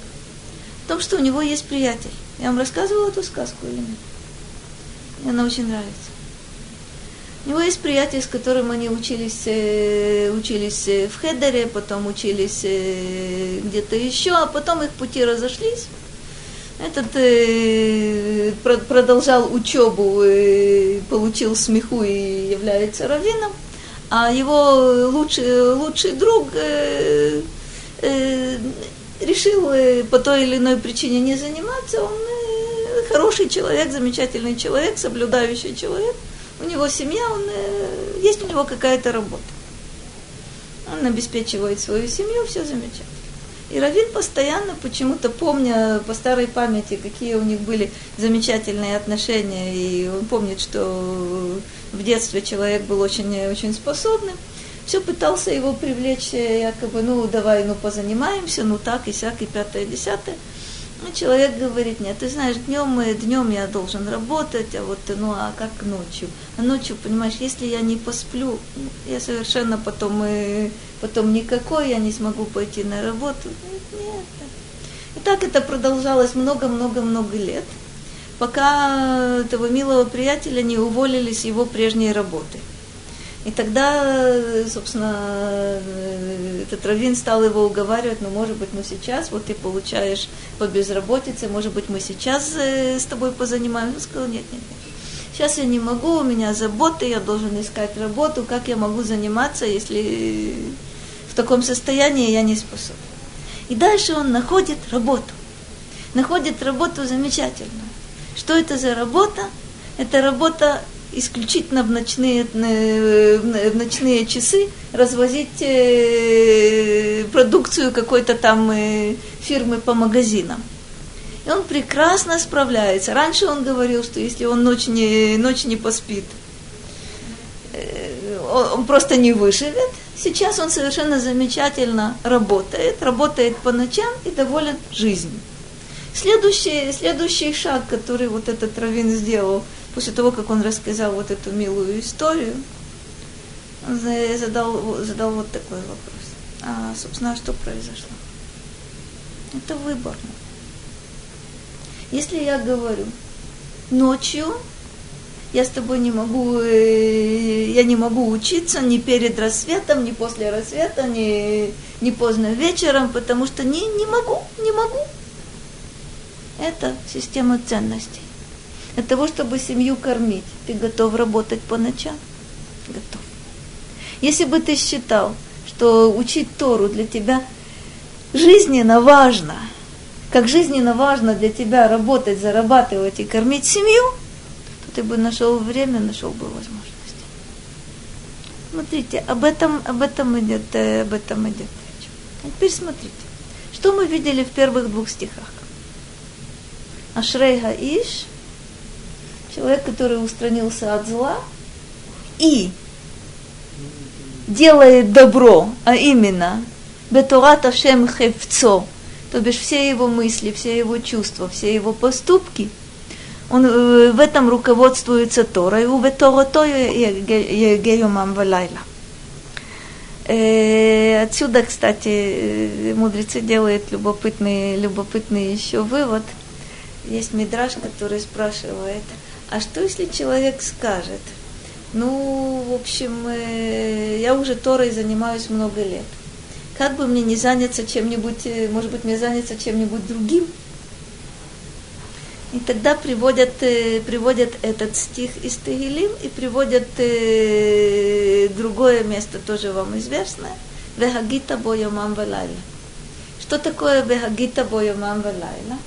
О том, что у него есть приятель. Я вам рассказывала эту сказку или нет? Мне она очень нравится. У него есть приятель, с которым они учились, э, учились э, в Хедере, потом учились э, где-то еще, а потом их пути разошлись. Этот э, про- продолжал учебу, э, получил смеху и является раввином, а его лучший, лучший друг э, э, решил э, по той или иной причине не заниматься. Он э, хороший человек, замечательный человек, соблюдающий человек. У него семья, он, э, есть у него какая-то работа. Он обеспечивает свою семью, все замечательно. И Равин постоянно, почему-то помня по старой памяти, какие у них были замечательные отношения, и он помнит, что в детстве человек был очень, очень способным, все пытался его привлечь, э, якобы, ну, давай, ну, позанимаемся, ну, так, и сяк, и пятое, и десятое. Ну, человек говорит, нет, ты знаешь, днем, днем я должен работать, а вот, ну, а как ночью? А ночью, понимаешь, если я не посплю, ну, я совершенно потом, э, потом никакой, я не смогу пойти на работу. Нет. И так это продолжалось много-много-много лет, пока этого милого приятеля не уволили с его прежней работы. И тогда, собственно, э, этот раввин стал его уговаривать, ну, может быть, ну, сейчас, вот ты получаешь по безработице, может быть, мы сейчас э, с тобой позанимаемся. Он сказал, нет, нет, нет. Сейчас я не могу, у меня заботы, я должен искать работу, как я могу заниматься, если в таком состоянии я не способен. И дальше он находит работу. Находит работу замечательную. Что это за работа? Это работа исключительно в ночные, э, в ночные часы развозить э, продукцию какой-то там э, фирмы по магазинам. И он прекрасно справляется. Раньше он говорил, что если он ночь не, ночь не поспит, он просто не выживет. Сейчас он совершенно замечательно работает, работает по ночам и доволен жизнью. Следующий, следующий шаг, который вот этот Равин сделал, после того, как он рассказал вот эту милую историю, он за- задал, задал вот такой вопрос. А, собственно, а что произошло? Это выбор. Если я говорю, ночью я с тобой не могу, э, я не могу учиться ни перед рассветом, ни после рассвета, ни, ни поздно вечером, потому что не, не могу, не могу. Это система ценностей. Для того, чтобы семью кормить, ты готов работать по ночам? Готов. Если бы ты считал, что учить Тору для тебя жизненно важно, как жизненно важно для тебя работать, зарабатывать и кормить семью, то ты бы нашел время, нашел бы возможность. Смотрите, об этом, об этом идет, э, об этом идет речь. А теперь смотрите, что мы видели в первых двух стихах. Ашрей Гаиш, человек, который устранился от зла и делает добро, а именно Бетурат Ашем Хевцо, то бишь все его мысли, все его чувства, все его поступки, он э, в этом руководствуется Торой, у Веторото Егеюмам Валайла. Э, отсюда, кстати, э, мудрецы делают любопытный, любопытный еще вывод. Есть мидраж, который спрашивает, а что если человек скажет, ну, в общем, я уже Торой занимаюсь много лет. Как бы мне не заняться чем-нибудь, может быть, мне заняться чем-нибудь другим – и тогда приводят, э, приводят этот стих из Тегилим и приводят э, другое место, тоже вам известное. Вехагита боямам валайла. Что такое вехагита боямам валайла?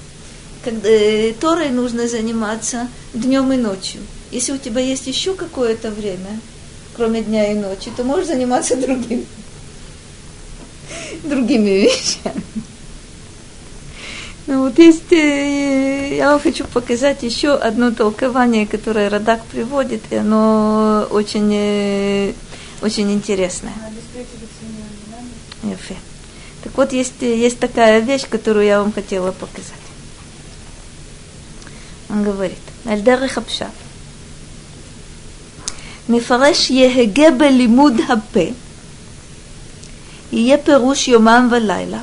Когда э, Торой нужно заниматься днем и ночью. Если у тебя есть еще какое-то время, кроме дня и ночи, то можешь заниматься <laughs> другим, другими вещами. Ну вот есть, э, я вам хочу показать еще одно толкование, которое Радак приводит, и оно очень, э, очень интересное. Так вот, есть, есть такая вещь, которую я вам хотела показать. Он говорит, Альдары Хапша. מפרש יהגה בלימוד הפה, יהיה פירוש יומם ולילה,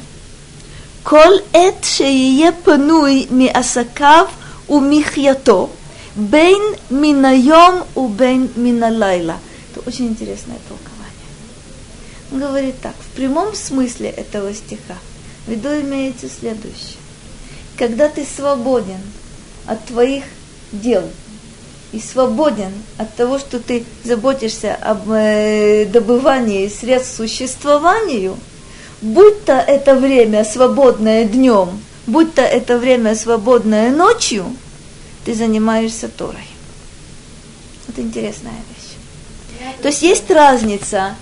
כל עת שיהיה פנוי מעסקיו ומחייתו, בין מן היום ובין מן הלילה. Это очень интересное толкование. Он говорит так, в прямом смысле этого стиха в виду имеется следующее. Когда ты свободен от твоих дел и свободен от того, что ты заботишься об э, добывании средств существованию – будь то это время свободное днем, будь то это время свободное ночью, ты занимаешься Торой. Это интересная вещь. То есть есть разница.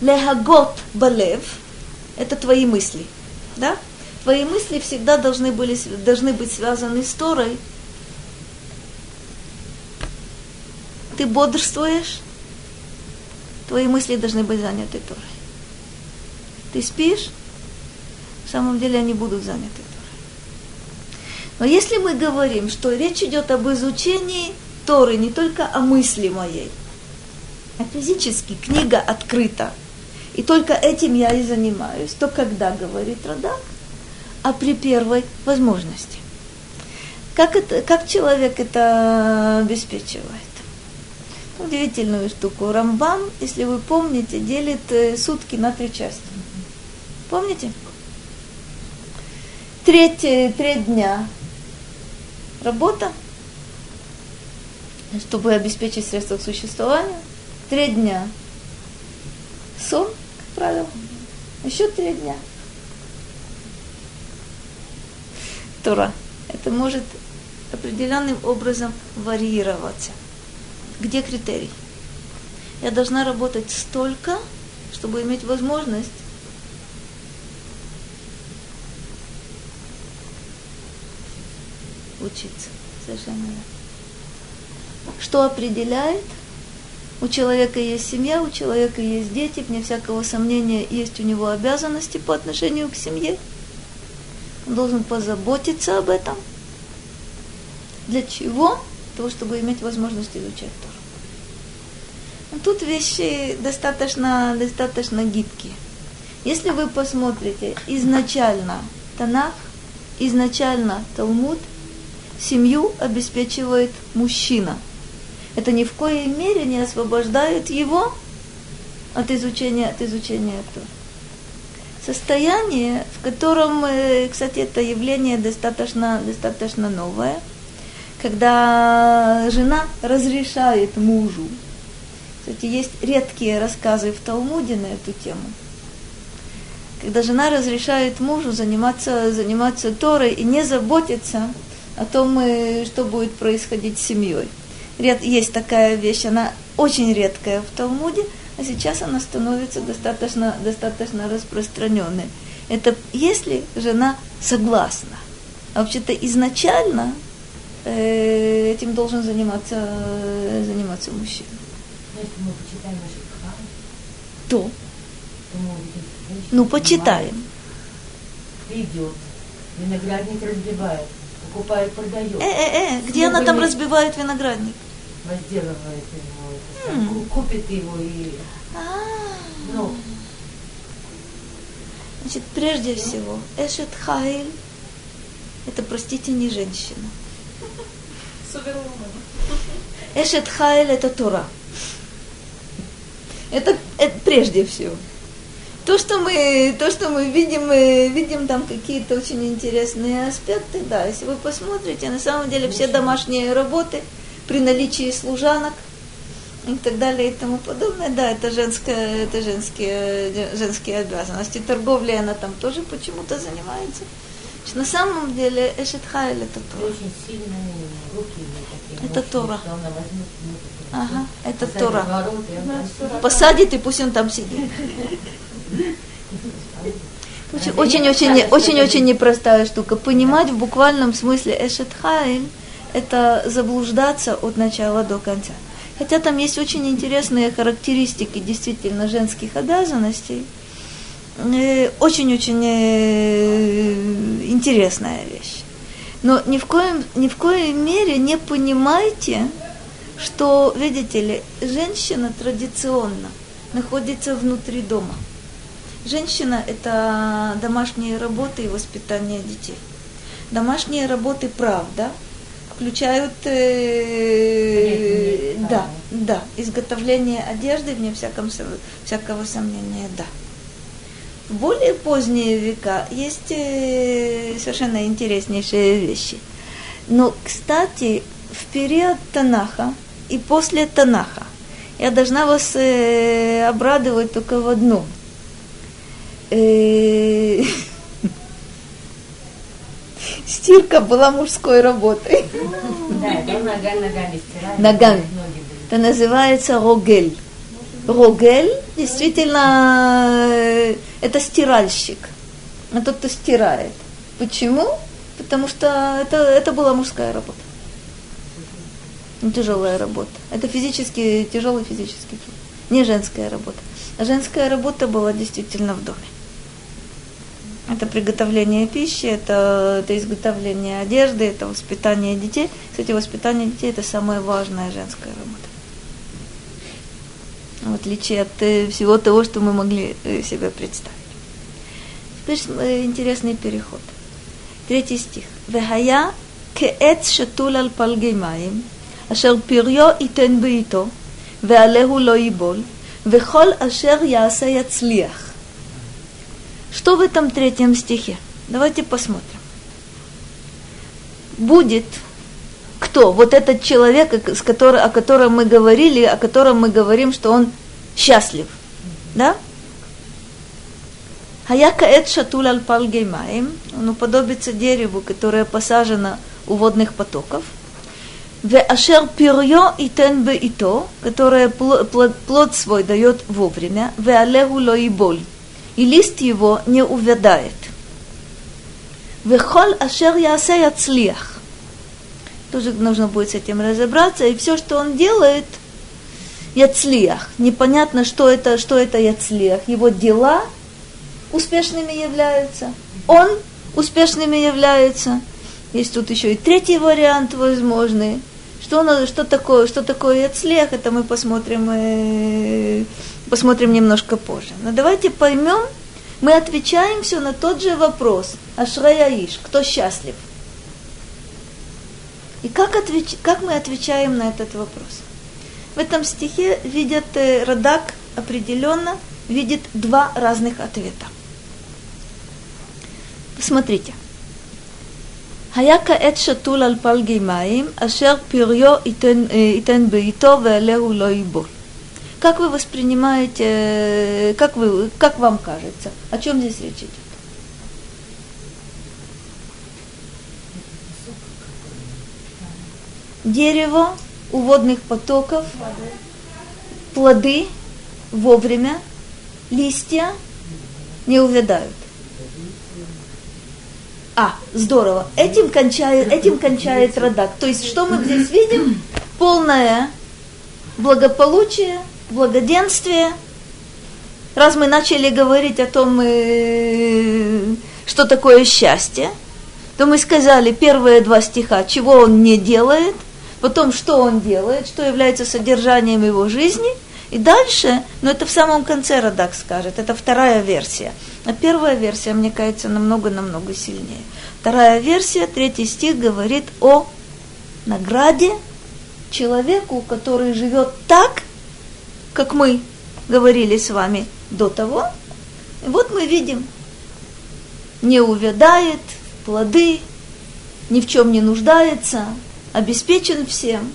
Лехагот балев – это твои мысли. Да? Твои мысли всегда должны, были, должны быть связаны с Торой. Ты бодрствуешь, твои мысли должны быть заняты Торой. Ты спишь, в самом деле они будут заняты Торой. Но если мы говорим, что речь идет об изучении Торы не только о мысли моей, а физически книга открыта, и только этим я и занимаюсь, то когда говорит Радак? А при первой возможности. Как, это, как человек это обеспечивает? Удивительную штуку. Рамбам, если вы помните, делит э, сутки на три части. Помните? Третий, треть дня работа, чтобы обеспечить средства к существованию. Три дня сон, как правило. Еще три дня. Тора. Это может определенным образом варьироваться. Где критерий? Я должна работать столько, чтобы иметь возможность учиться. Совершенно верно. Что определяет? У человека есть семья, у человека есть дети, вне всякого сомнения, есть у него обязанности по отношению к семье. Должен позаботиться об этом. Для чего? Для того, чтобы иметь возможность изучать Тору. Но тут вещи достаточно, достаточно гибкие. Если вы посмотрите изначально Танах, изначально Талмуд, семью обеспечивает мужчина. Это ни в коей мере не освобождает его от изучения, от изучения Торы. Состояние, в котором, э, кстати, это явление достаточно, достаточно новое, когда жена разрешает мужу. Кстати, есть редкие рассказы в Талмуде на эту тему. Когда жена разрешает мужу заниматься, заниматься Торой и не заботиться о том, э, что будет происходить с семьей. Есть такая вещь, она очень редкая в Талмуде – а сейчас она становится достаточно, достаточно распространенной. Это если жена согласна. А вообще-то изначально э, этим должен заниматься, э, заниматься мужчина. Если мы почитаем наши то, то мы увидим, ну, почитаем. Идет, виноградник разбивает, покупает, продает. Э-э-э, где она там разбивает виноградник? Возделывает его купит его и... Ну. Значит, прежде всего, Эшет Хайль это, простите, не женщина. <laughs> Эшет Хайль это Тора. Это, это прежде всего. То, что мы, то, что мы видим, мы видим там какие-то очень интересные аспекты, да, если вы посмотрите, на самом деле все домашние работы при наличии служанок – и так далее и тому подобное. Да, это, женская, это женские, женские обязанности. Торговлей она там тоже почему-то занимается. Значит, на самом деле Эшет Хайль это Тора. Очень сильные руки такие. Это Тора. Ага, это Тора. Посадит и пусть он там сидит. Очень-очень очень-очень непростая штука. Понимать в буквальном смысле Эшет Хайль это заблуждаться от начала до конца. Хотя там есть очень интересные характеристики действительно женских обязанностей. Э, очень-очень э, интересная вещь. Но ни в, коем, ни в коей мере не понимайте, что, видите ли, женщина традиционно находится внутри дома. Женщина – это домашние работы и воспитание детей. Домашние работы, правда, включают э, да, да, изготовление одежды, вне всяком, всякого сомнения, да. В более поздние века есть э, совершенно интереснейшие вещи. Но, кстати, в период Танаха и после Танаха я должна вас э, обрадовать только в одном. Э, <laughs> стирка была мужской работой. Да, это ногами стирали. Ногами. Это называется рогель. Рогель действительно э, это стиральщик. А тот, кто стирает. Почему? Потому что это, это была мужская работа. Тяжелая работа. Это физически, тяжелый физический труд. Не женская работа. А женская работа была действительно в доме. Это приготовление пищи, это, это изготовление одежды, это воспитание детей. Кстати, воспитание детей – это самая важная женская работа. В отличие от э, всего того, что мы могли э, себе представить. Теперь э, интересный переход. Третий стих. «Вехая כעץ שתול על פלגי מים, אשר פריו ייתן בעיתו, ועליהו לא ייבול, וכל אשר יעשה יצליח. что в этом третьем стихе? Давайте посмотрим. Будет кто? Вот этот человек, с которым, о котором мы говорили, о котором мы говорим, что он счастлив. Да? Хаяка эт шатул аль он уподобится дереву, которое посажено у водных потоков. В ашер пирьо и тен ито, которое плод свой дает вовремя. В алеху ло и лист его не увядает. Вехол ашер ясе яцлиях. Тоже нужно будет с этим разобраться. И все, что он делает, яцлиях. Непонятно, что это, что это яцлиях. Его дела успешными являются. Он успешными является. Есть тут еще и третий вариант возможный. Что, что такое, что такое яцлиях, это мы посмотрим э, посмотрим немножко позже. Но давайте поймем, мы отвечаем все на тот же вопрос. Ашраяиш, кто счастлив? И как, отвеч... как мы отвечаем на этот вопрос? В этом стихе видят э, Радак определенно видит два разных ответа. Посмотрите. Хаяка эт шатул аль палгеймаим, ашер пирьо итен э, беито, веалеу лоиболь. Как вы воспринимаете, как, вы, как вам кажется, о чем здесь речь идет? Дерево у водных потоков, плоды вовремя, листья не увядают. А, здорово. Этим кончает, этим кончает Радак. То есть, что мы здесь видим? Полное благополучие, благоденствие. Раз мы начали говорить о том, э, что такое счастье, то мы сказали первые два стиха, чего он не делает, потом, что он делает, что является содержанием его жизни, и дальше, но это в самом конце Радак скажет, это вторая версия. А первая версия, мне кажется, намного-намного сильнее. Вторая версия, третий стих говорит о награде человеку, который живет так, как мы говорили с вами до того. Вот мы видим, не увядает, плоды, ни в чем не нуждается, обеспечен всем,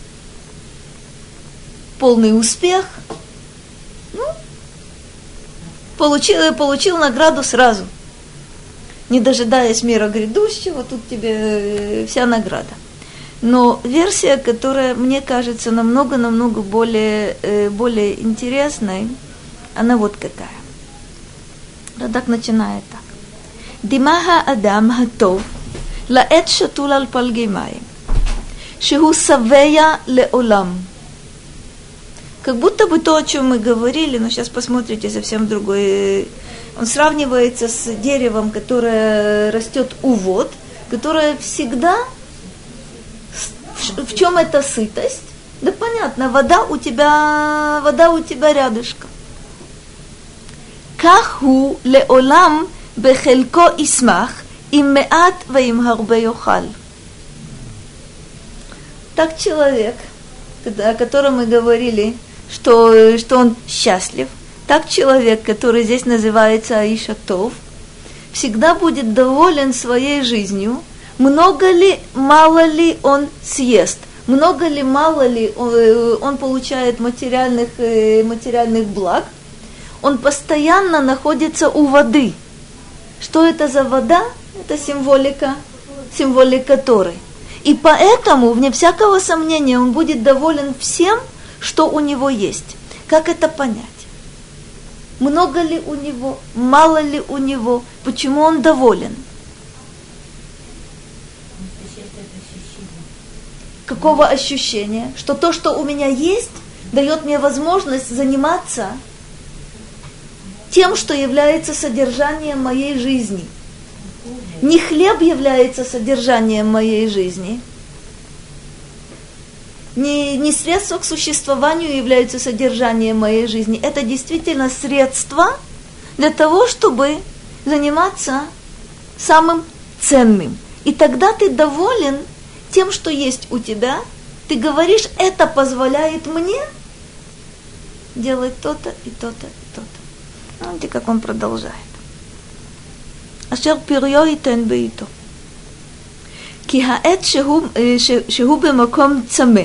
полный успех. Ну, получил, получил награду сразу, не дожидаясь мира грядущего, тут тебе э, вся награда но версия, которая мне кажется намного-намного более, э, более интересной, она вот какая. Радак начинает так. Димаха Адам Хатов, Лаэт Шатул Ал Пальгимай, Шиху Савея Леолам. Как будто бы то, о чем мы говорили, но сейчас посмотрите совсем другой. Э, он сравнивается с деревом, которое растет у вод, которое всегда в чем эта сытость? Да понятно, вода у тебя, вода у тебя рядышком. Каху леолам бехелько исмах им меат ваим харбе. Так человек, о котором мы говорили, что, что он счастлив, так человек, который здесь называется Аиша Тов, всегда будет доволен своей жизнью – много ли, мало ли он съест, много ли, мало ли он, э, он получает материальных, э, материальных благ, он постоянно находится у воды. Что это за вода? Это символика, символика Торы. И поэтому, вне всякого сомнения, он будет доволен всем, что у него есть. Как это понять? Много ли у него, мало ли у него, почему он доволен? Какого ощущения? Что то, что у меня есть, дает мне возможность заниматься тем, что является содержанием моей жизни. Не хлеб является содержанием моей жизни, не, не средство к существованию является содержанием моей жизни. Это действительно средство для того, чтобы заниматься самым ценным. И тогда ты доволен тем, что есть у тебя, ты говоришь, это позволяет мне делать то-то и то-то и то-то. Видите, как он продолжает. אשר פריו ייתן בעיתו. כי העת שהוא, שהוא במקום צמא,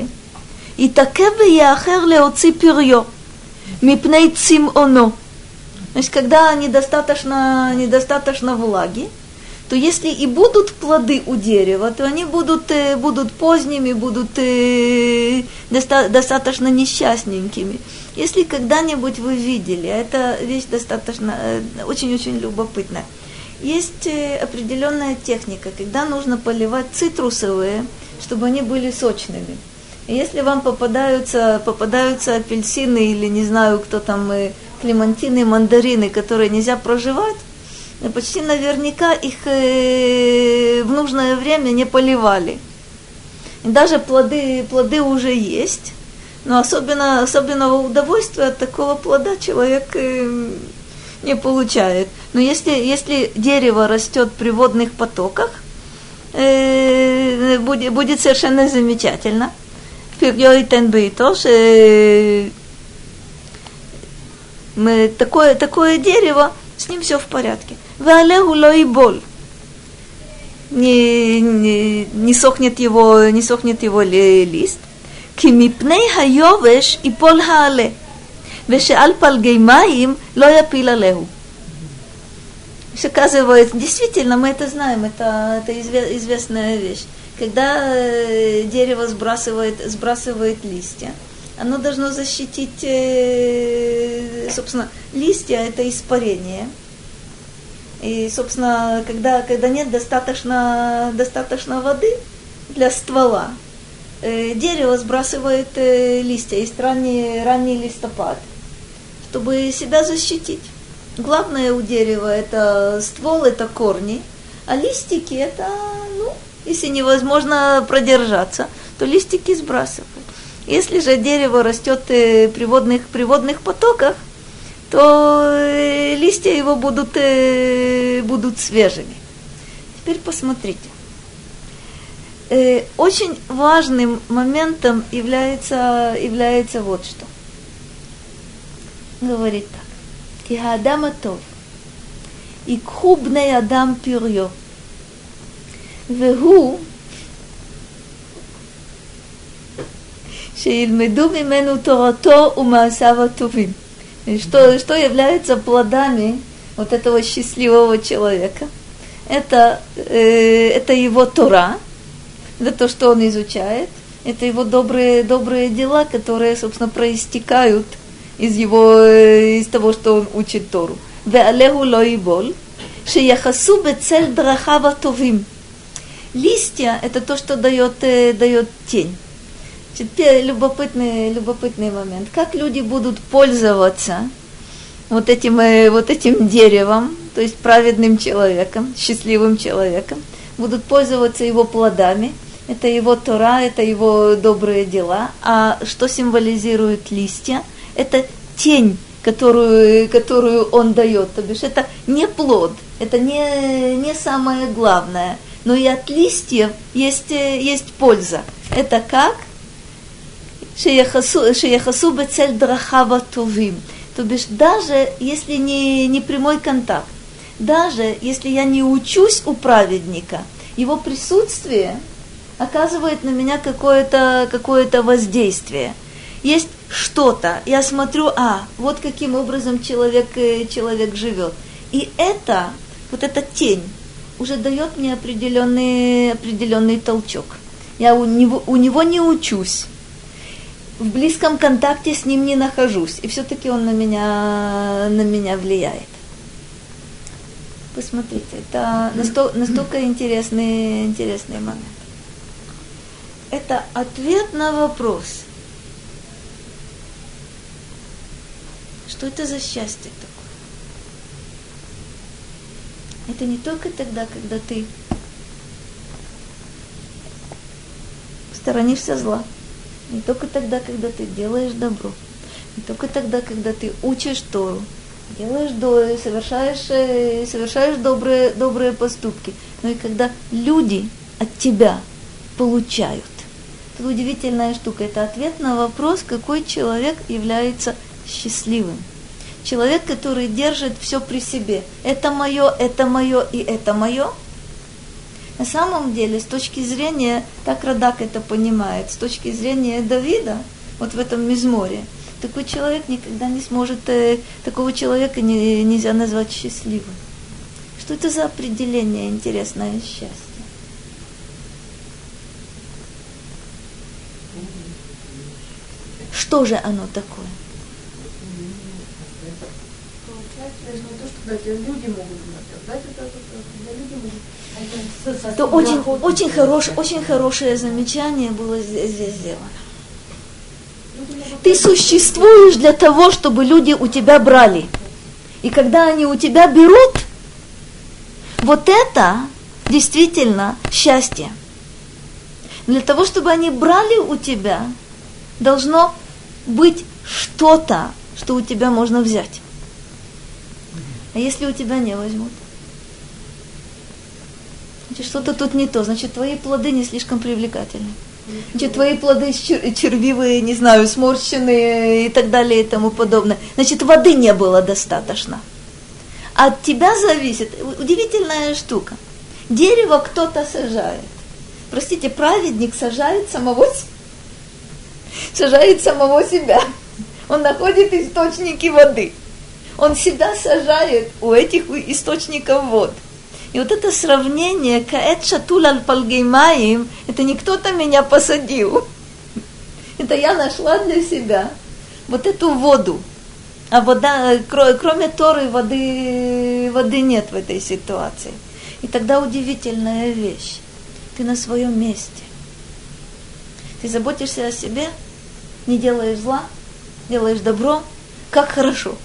יתעכב ויאחר להוציא פריו, מפני צמאונו. Значит, когда недостаточно, недостаточно влаги, то если и будут плоды у дерева, то они будут, э, будут поздними, будут э, доста- достаточно несчастненькими. Если когда-нибудь вы видели, это вещь достаточно, э, очень-очень любопытная. Есть определенная техника, когда нужно поливать цитрусовые, чтобы они были сочными. Если вам попадаются, попадаются апельсины или не знаю, кто там, клемантины, мандарины, которые нельзя проживать, почти наверняка их э, в нужное время не поливали. И даже плоды, плоды уже есть, но особенно, особенного удовольствия от такого плода человек э, не получает. Но если, если дерево растет при водных потоках, э, будет, будет совершенно замечательно. мы, такое, такое дерево, с ним все в порядке. Вале гуло и боль. Не, не, не, сохнет его, не сохнет его лист. Кимипней хайовеш и пол хаале. Вешеал палгеймаим лоя пила леху. Оказывается, действительно, мы это знаем, это, это известная вещь. Когда э, дерево сбрасывает, сбрасывает листья, оно должно защитить, э, собственно, листья это испарение – и, собственно, когда, когда нет достаточно, достаточно воды для ствола, э, дерево сбрасывает э, листья, есть ранний, ранний листопад, чтобы себя защитить. Главное у дерева это ствол, это корни, а листики это, ну, если невозможно продержаться, то листики сбрасывают. Если же дерево растет э, при водных, при водных потоках, то э, листья его будут, э, будут свежими. Теперь посмотрите. Очень важным моментом является, является вот что. Говорит так. כי האדם הטוב ייקחו בני אדם פריו, והוא שילמדו ממנו תורתו ומעשיו הטובים. Что, что является плодами вот этого счастливого человека? Это, э, это его Тора, это то, что он изучает, это его добрые, добрые дела, которые, собственно, проистекают из его, э, из того, что он учит Тору. ועליהו לא יבול, שיחסו בצל דרכיו הטובים. Листья – это то, что дает, э, дает тень. Теперь любопытный, любопытный момент. Как люди будут пользоваться вот этим, э, вот этим деревом, то есть праведным человеком, счастливым человеком, будут пользоваться его плодами. Это его Тора, это его добрые дела. А что символизируют листья? это тень, которую, которую он дает. То бишь это не плод, это не, не самое главное. Но и от листьев есть, есть польза. Это как? Шеяхасу бецель драхава тувим. То бишь даже если не, не прямой контакт, даже если я не учусь у праведника, его присутствие оказывает на меня какое-то какое воздействие. Есть что-то, я смотрю, а, вот каким образом человек, э, человек живет. И это, вот эта тень, уже дает мне определенный, определенный толчок. Я у него, у него не учусь, в близком контакте с ним не нахожусь, и все-таки он на меня, на меня влияет. Посмотрите, это настолько, настолько интересный, интересный момент. Это ответ на вопрос – Что это за счастье такое? Это не только тогда, когда ты сторонишься зла. Не только тогда, когда ты делаешь добро. Не только тогда, когда ты учишь Тору, делаешь до, совершаешь, э, совершаешь добрые, добрые поступки, но и когда люди от тебя получают. Это удивительная штука. Это ответ на вопрос, какой человек является счастливым. Человек, который держит все при себе. Это мое, это мое и это мое. На самом деле, с точки зрения, так Радак это понимает, с точки зрения Давида, вот в этом мизморе, такой человек никогда не сможет, э, такого человека не, нельзя назвать счастливым. Что это за определение интересное счастье? Что же оно такое? то очень, очень, хорош, очень хорошее замечание было здесь сделано. Ты существуешь для того, чтобы люди у тебя брали. И когда они у тебя берут, вот это действительно счастье. Для того, чтобы они брали у тебя, должно быть что-то, что у тебя можно взять. А если у тебя не возьмут? Значит, что-то тут не то. Значит, твои плоды не слишком привлекательны. Значит, твои плоды червивые, не знаю, сморщенные и так далее и тому подобное. Значит, воды не было достаточно. От тебя зависит удивительная штука. Дерево кто-то сажает. Простите, праведник сажает самого сажает самого себя. Он находит источники воды. Он всегда сажает у этих источников вод. И вот это сравнение каэт шатул аль это не кто-то меня посадил. Это я нашла для себя вот эту воду. А вода, кроме Торы, воды, воды нет в этой ситуации. И тогда удивительная вещь. Ты на своем месте. Ты заботишься о себе, не делаешь зла, делаешь добро, как хорошо.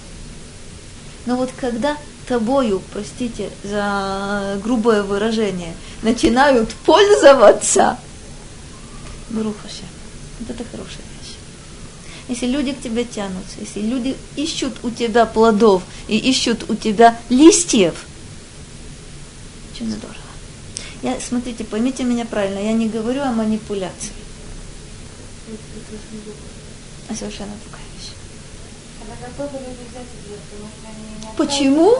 Но вот когда тобою, простите за грубое выражение, начинают пользоваться, Брухаша, вот это хорошая вещь. Если люди к тебе тянутся, если люди ищут у тебя плодов и ищут у тебя листьев, очень здорово. Я, смотрите, поймите меня правильно, я не говорю о манипуляции. А совершенно другая вещь. Почему?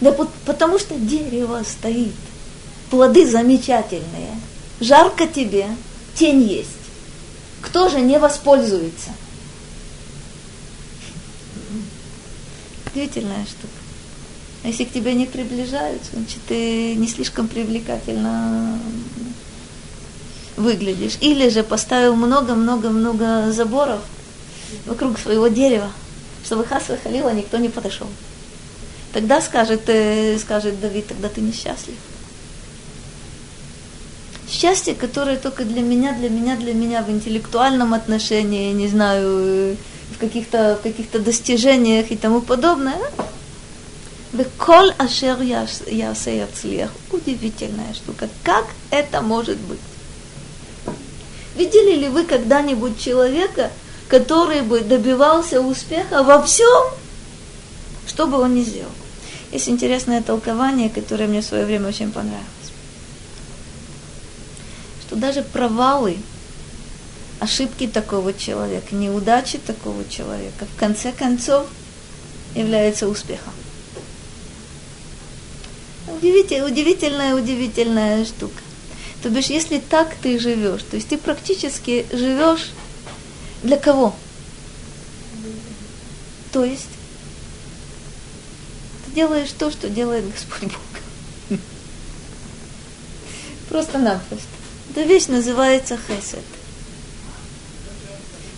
Да потому что дерево стоит. Плоды замечательные. Жарко тебе, тень есть. Кто же не воспользуется? Удивительная штука. А если к тебе не приближаются, значит, ты не слишком привлекательно выглядишь. Или же поставил много-много-много заборов вокруг своего дерева, чтобы Хасва Халила никто не подошел. Тогда скажет, э, скажет Давид, тогда ты несчастлив. Счастье, которое только для меня, для меня, для меня в интеллектуальном отношении, не знаю, в каких-то в каких достижениях и тому подобное. Бекол ашер ясе яцлех. Удивительная штука. Как это может быть? Видели ли вы когда-нибудь человека, который бы добивался успеха во всем, что бы он ни сделал? Есть интересное толкование, которое мне в свое время очень понравилось. Что даже провалы, ошибки такого человека, неудачи такого человека, в конце концов, являются успехом. Удивительная, удивительная, удивительная штука. То бишь, если так ты живешь, то есть ты практически живешь для кого? То есть делаешь то, что делает Господь Бог. Просто-напросто. Эта вещь называется хесед.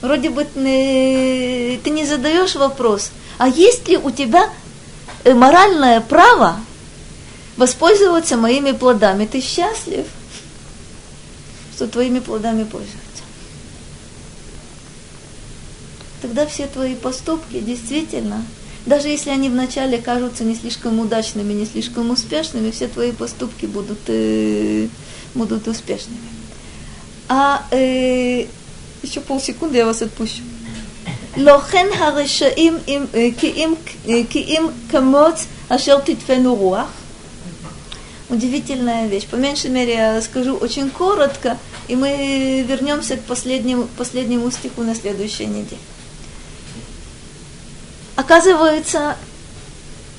Вроде бы ты не задаешь вопрос, а есть ли у тебя э, моральное право воспользоваться моими плодами? Ты счастлив, что твоими плодами пользуются. Тогда все твои поступки действительно даже если они вначале кажутся не слишком удачными, не слишком успешными, все твои поступки будут, э, будут успешными. А э, еще полсекунды я вас отпущу. לכן הרשעים כי אם כמוץ אשר תדפנו רוח. Удивительная вещь. По меньшей мере я скажу очень коротко, и мы вернемся к последнему, последнему стиху на следующей неделе оказывается,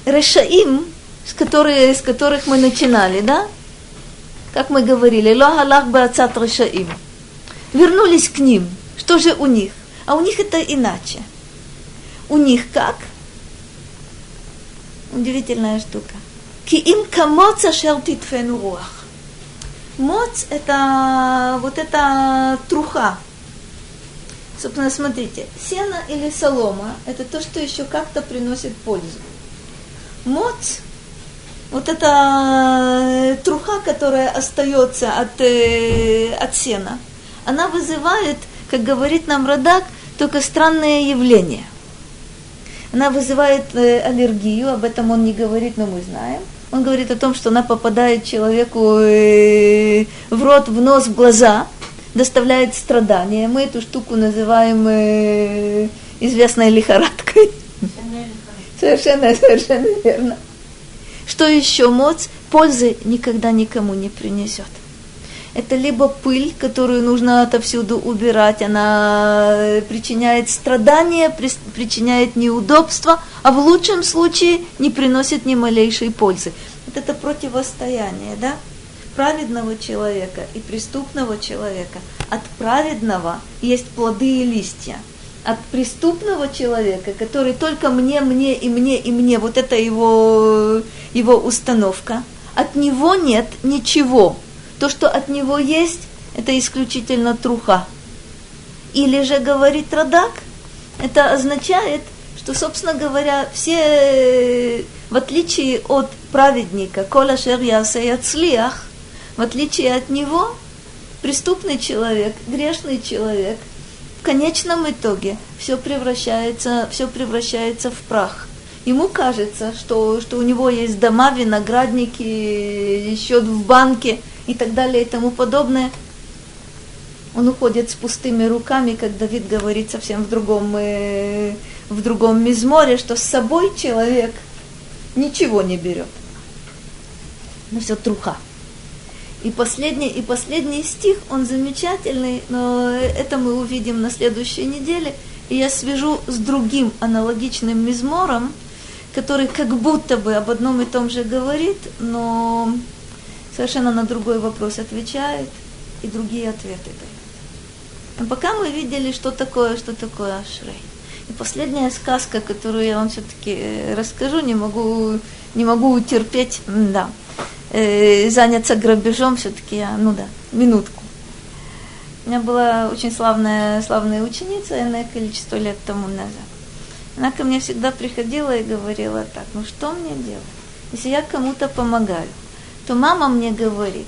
решаим, с, которые, с которых мы начинали, да? Как мы говорили, ло галах бацат решаим. Вернулись к ним. Что же у них? А у них это иначе. У них как? Удивительная штука. Ки им камоца шел титфену руах. Моц – это вот эта труха, Собственно, смотрите, сено или солома – это то, что еще как-то приносит пользу. Моц – вот эта э, труха, которая остается от, э, от сена, она вызывает, как говорит нам Радак, только странные явления. Она вызывает э, аллергию, об этом он не говорит, но мы знаем. Он говорит о том, что она попадает человеку в рот, в нос, в глаза – доставляет страдания. Мы эту штуку называем э, известной лихорадкой. Совершенно, совершенно верно. Что еще моц? пользы никогда никому не принесет. Это либо пыль, которую нужно отовсюду убирать, она причиняет страдания, причиняет неудобства, а в лучшем случае не приносит ни малейшей пользы. Вот это противостояние, да? Праведного человека и преступного человека. От праведного есть плоды и листья. От преступного человека, который только мне, мне и мне и мне, вот это его, его установка, от него нет ничего. То, что от него есть, это исключительно труха. Или же, говорит Радак, это означает, что, собственно говоря, все, в отличие от праведника, кола шер ясе яцлиях, в отличие от него, преступный человек, грешный человек, в конечном итоге все превращается, все превращается в прах. Ему кажется, что, что у него есть дома, виноградники, счет в банке и так далее и тому подобное. Он уходит с пустыми руками, как Давид говорит совсем в другом, э, в другом мизморе, что с собой человек ничего не берет. Но все труха. И последний, и последний стих, он замечательный, но это мы увидим на следующей неделе. И я свяжу с другим аналогичным мизмором, который как будто бы об одном и том же говорит, но совершенно на другой вопрос отвечает и другие ответы дает. Но пока мы видели, что такое, что такое Ашрей. И последняя сказка, которую я вам все-таки э, расскажу, не могу, не могу утерпеть, да э, заняться грабежом, все-таки я, ну да, минутку. У меня была очень славная, славная ученица, иное количество лет тому назад. Она ко мне всегда приходила и говорила так, ну что мне делать? Если я кому-то помогаю, то мама мне говорит,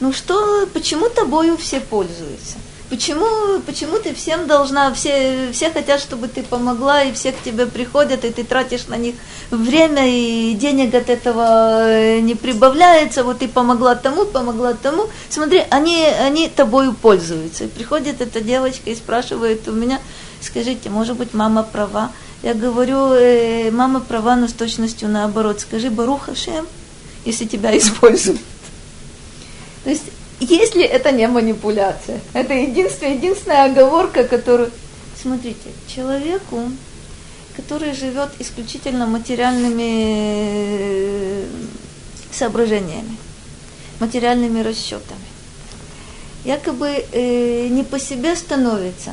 ну что, почему тобою все пользуются? Почему, почему ты всем должна, все, все хотят, чтобы ты помогла, и все к тебе приходят, и ты тратишь на них время, и денег от этого э, не прибавляется, вот ты помогла тому, помогла тому. Смотри, они, они тобою пользуются. И приходит эта девочка и спрашивает у меня, скажите, может быть, мама права? Я говорю, э, мама права, но с точностью наоборот. Скажи, Баруха Шем, если тебя используют. То есть если это не манипуляция, это единственная, единственная оговорка, которую... Смотрите, человеку, который живет исключительно материальными э, соображениями, материальными расчетами, якобы э, не по себе становится.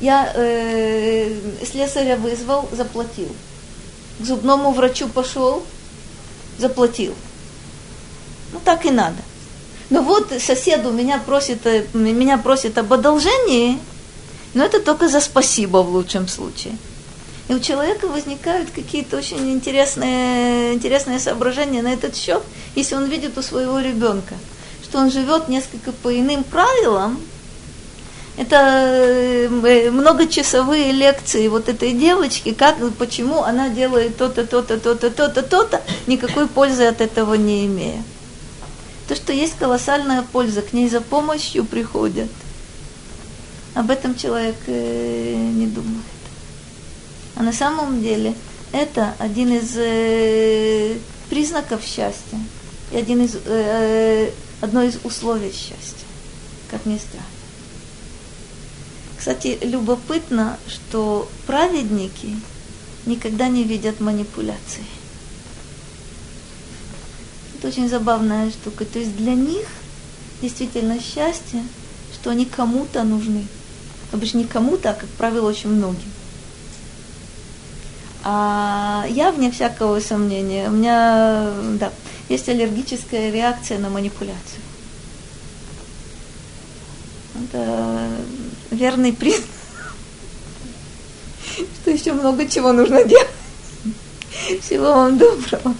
Я э, слесаря вызвал, заплатил. К зубному врачу пошел, заплатил. Ну так и надо. Но вот сосед у меня просит, э, меня просит об одолжении, но это только за спасибо в лучшем случае. И у человека возникают какие-то очень интересные, интересные соображения на этот счет, если он видит у своего ребенка, что он живет несколько по иным правилам. Это э, многочасовые лекции вот этой девочки, как, почему она делает то-то, то-то, то-то, то-то, то-то, никакой пользы от этого не имея то, что есть колоссальная польза, к ней за помощью приходят. Об этом человек э, не думает. А на самом деле это один из э, признаков счастья и один из, э, одно из условий счастья, как ни странно. Кстати, любопытно, что праведники никогда не видят манипуляций. Это очень забавная штука. То есть для них действительно счастье, что они кому-то нужны. Обычно не кому-то, а, как правило, очень многим. А я, вне всякого сомнения, у меня да, есть аллергическая реакция на манипуляцию. Это верный признак, что еще много чего нужно делать. Всего вам доброго.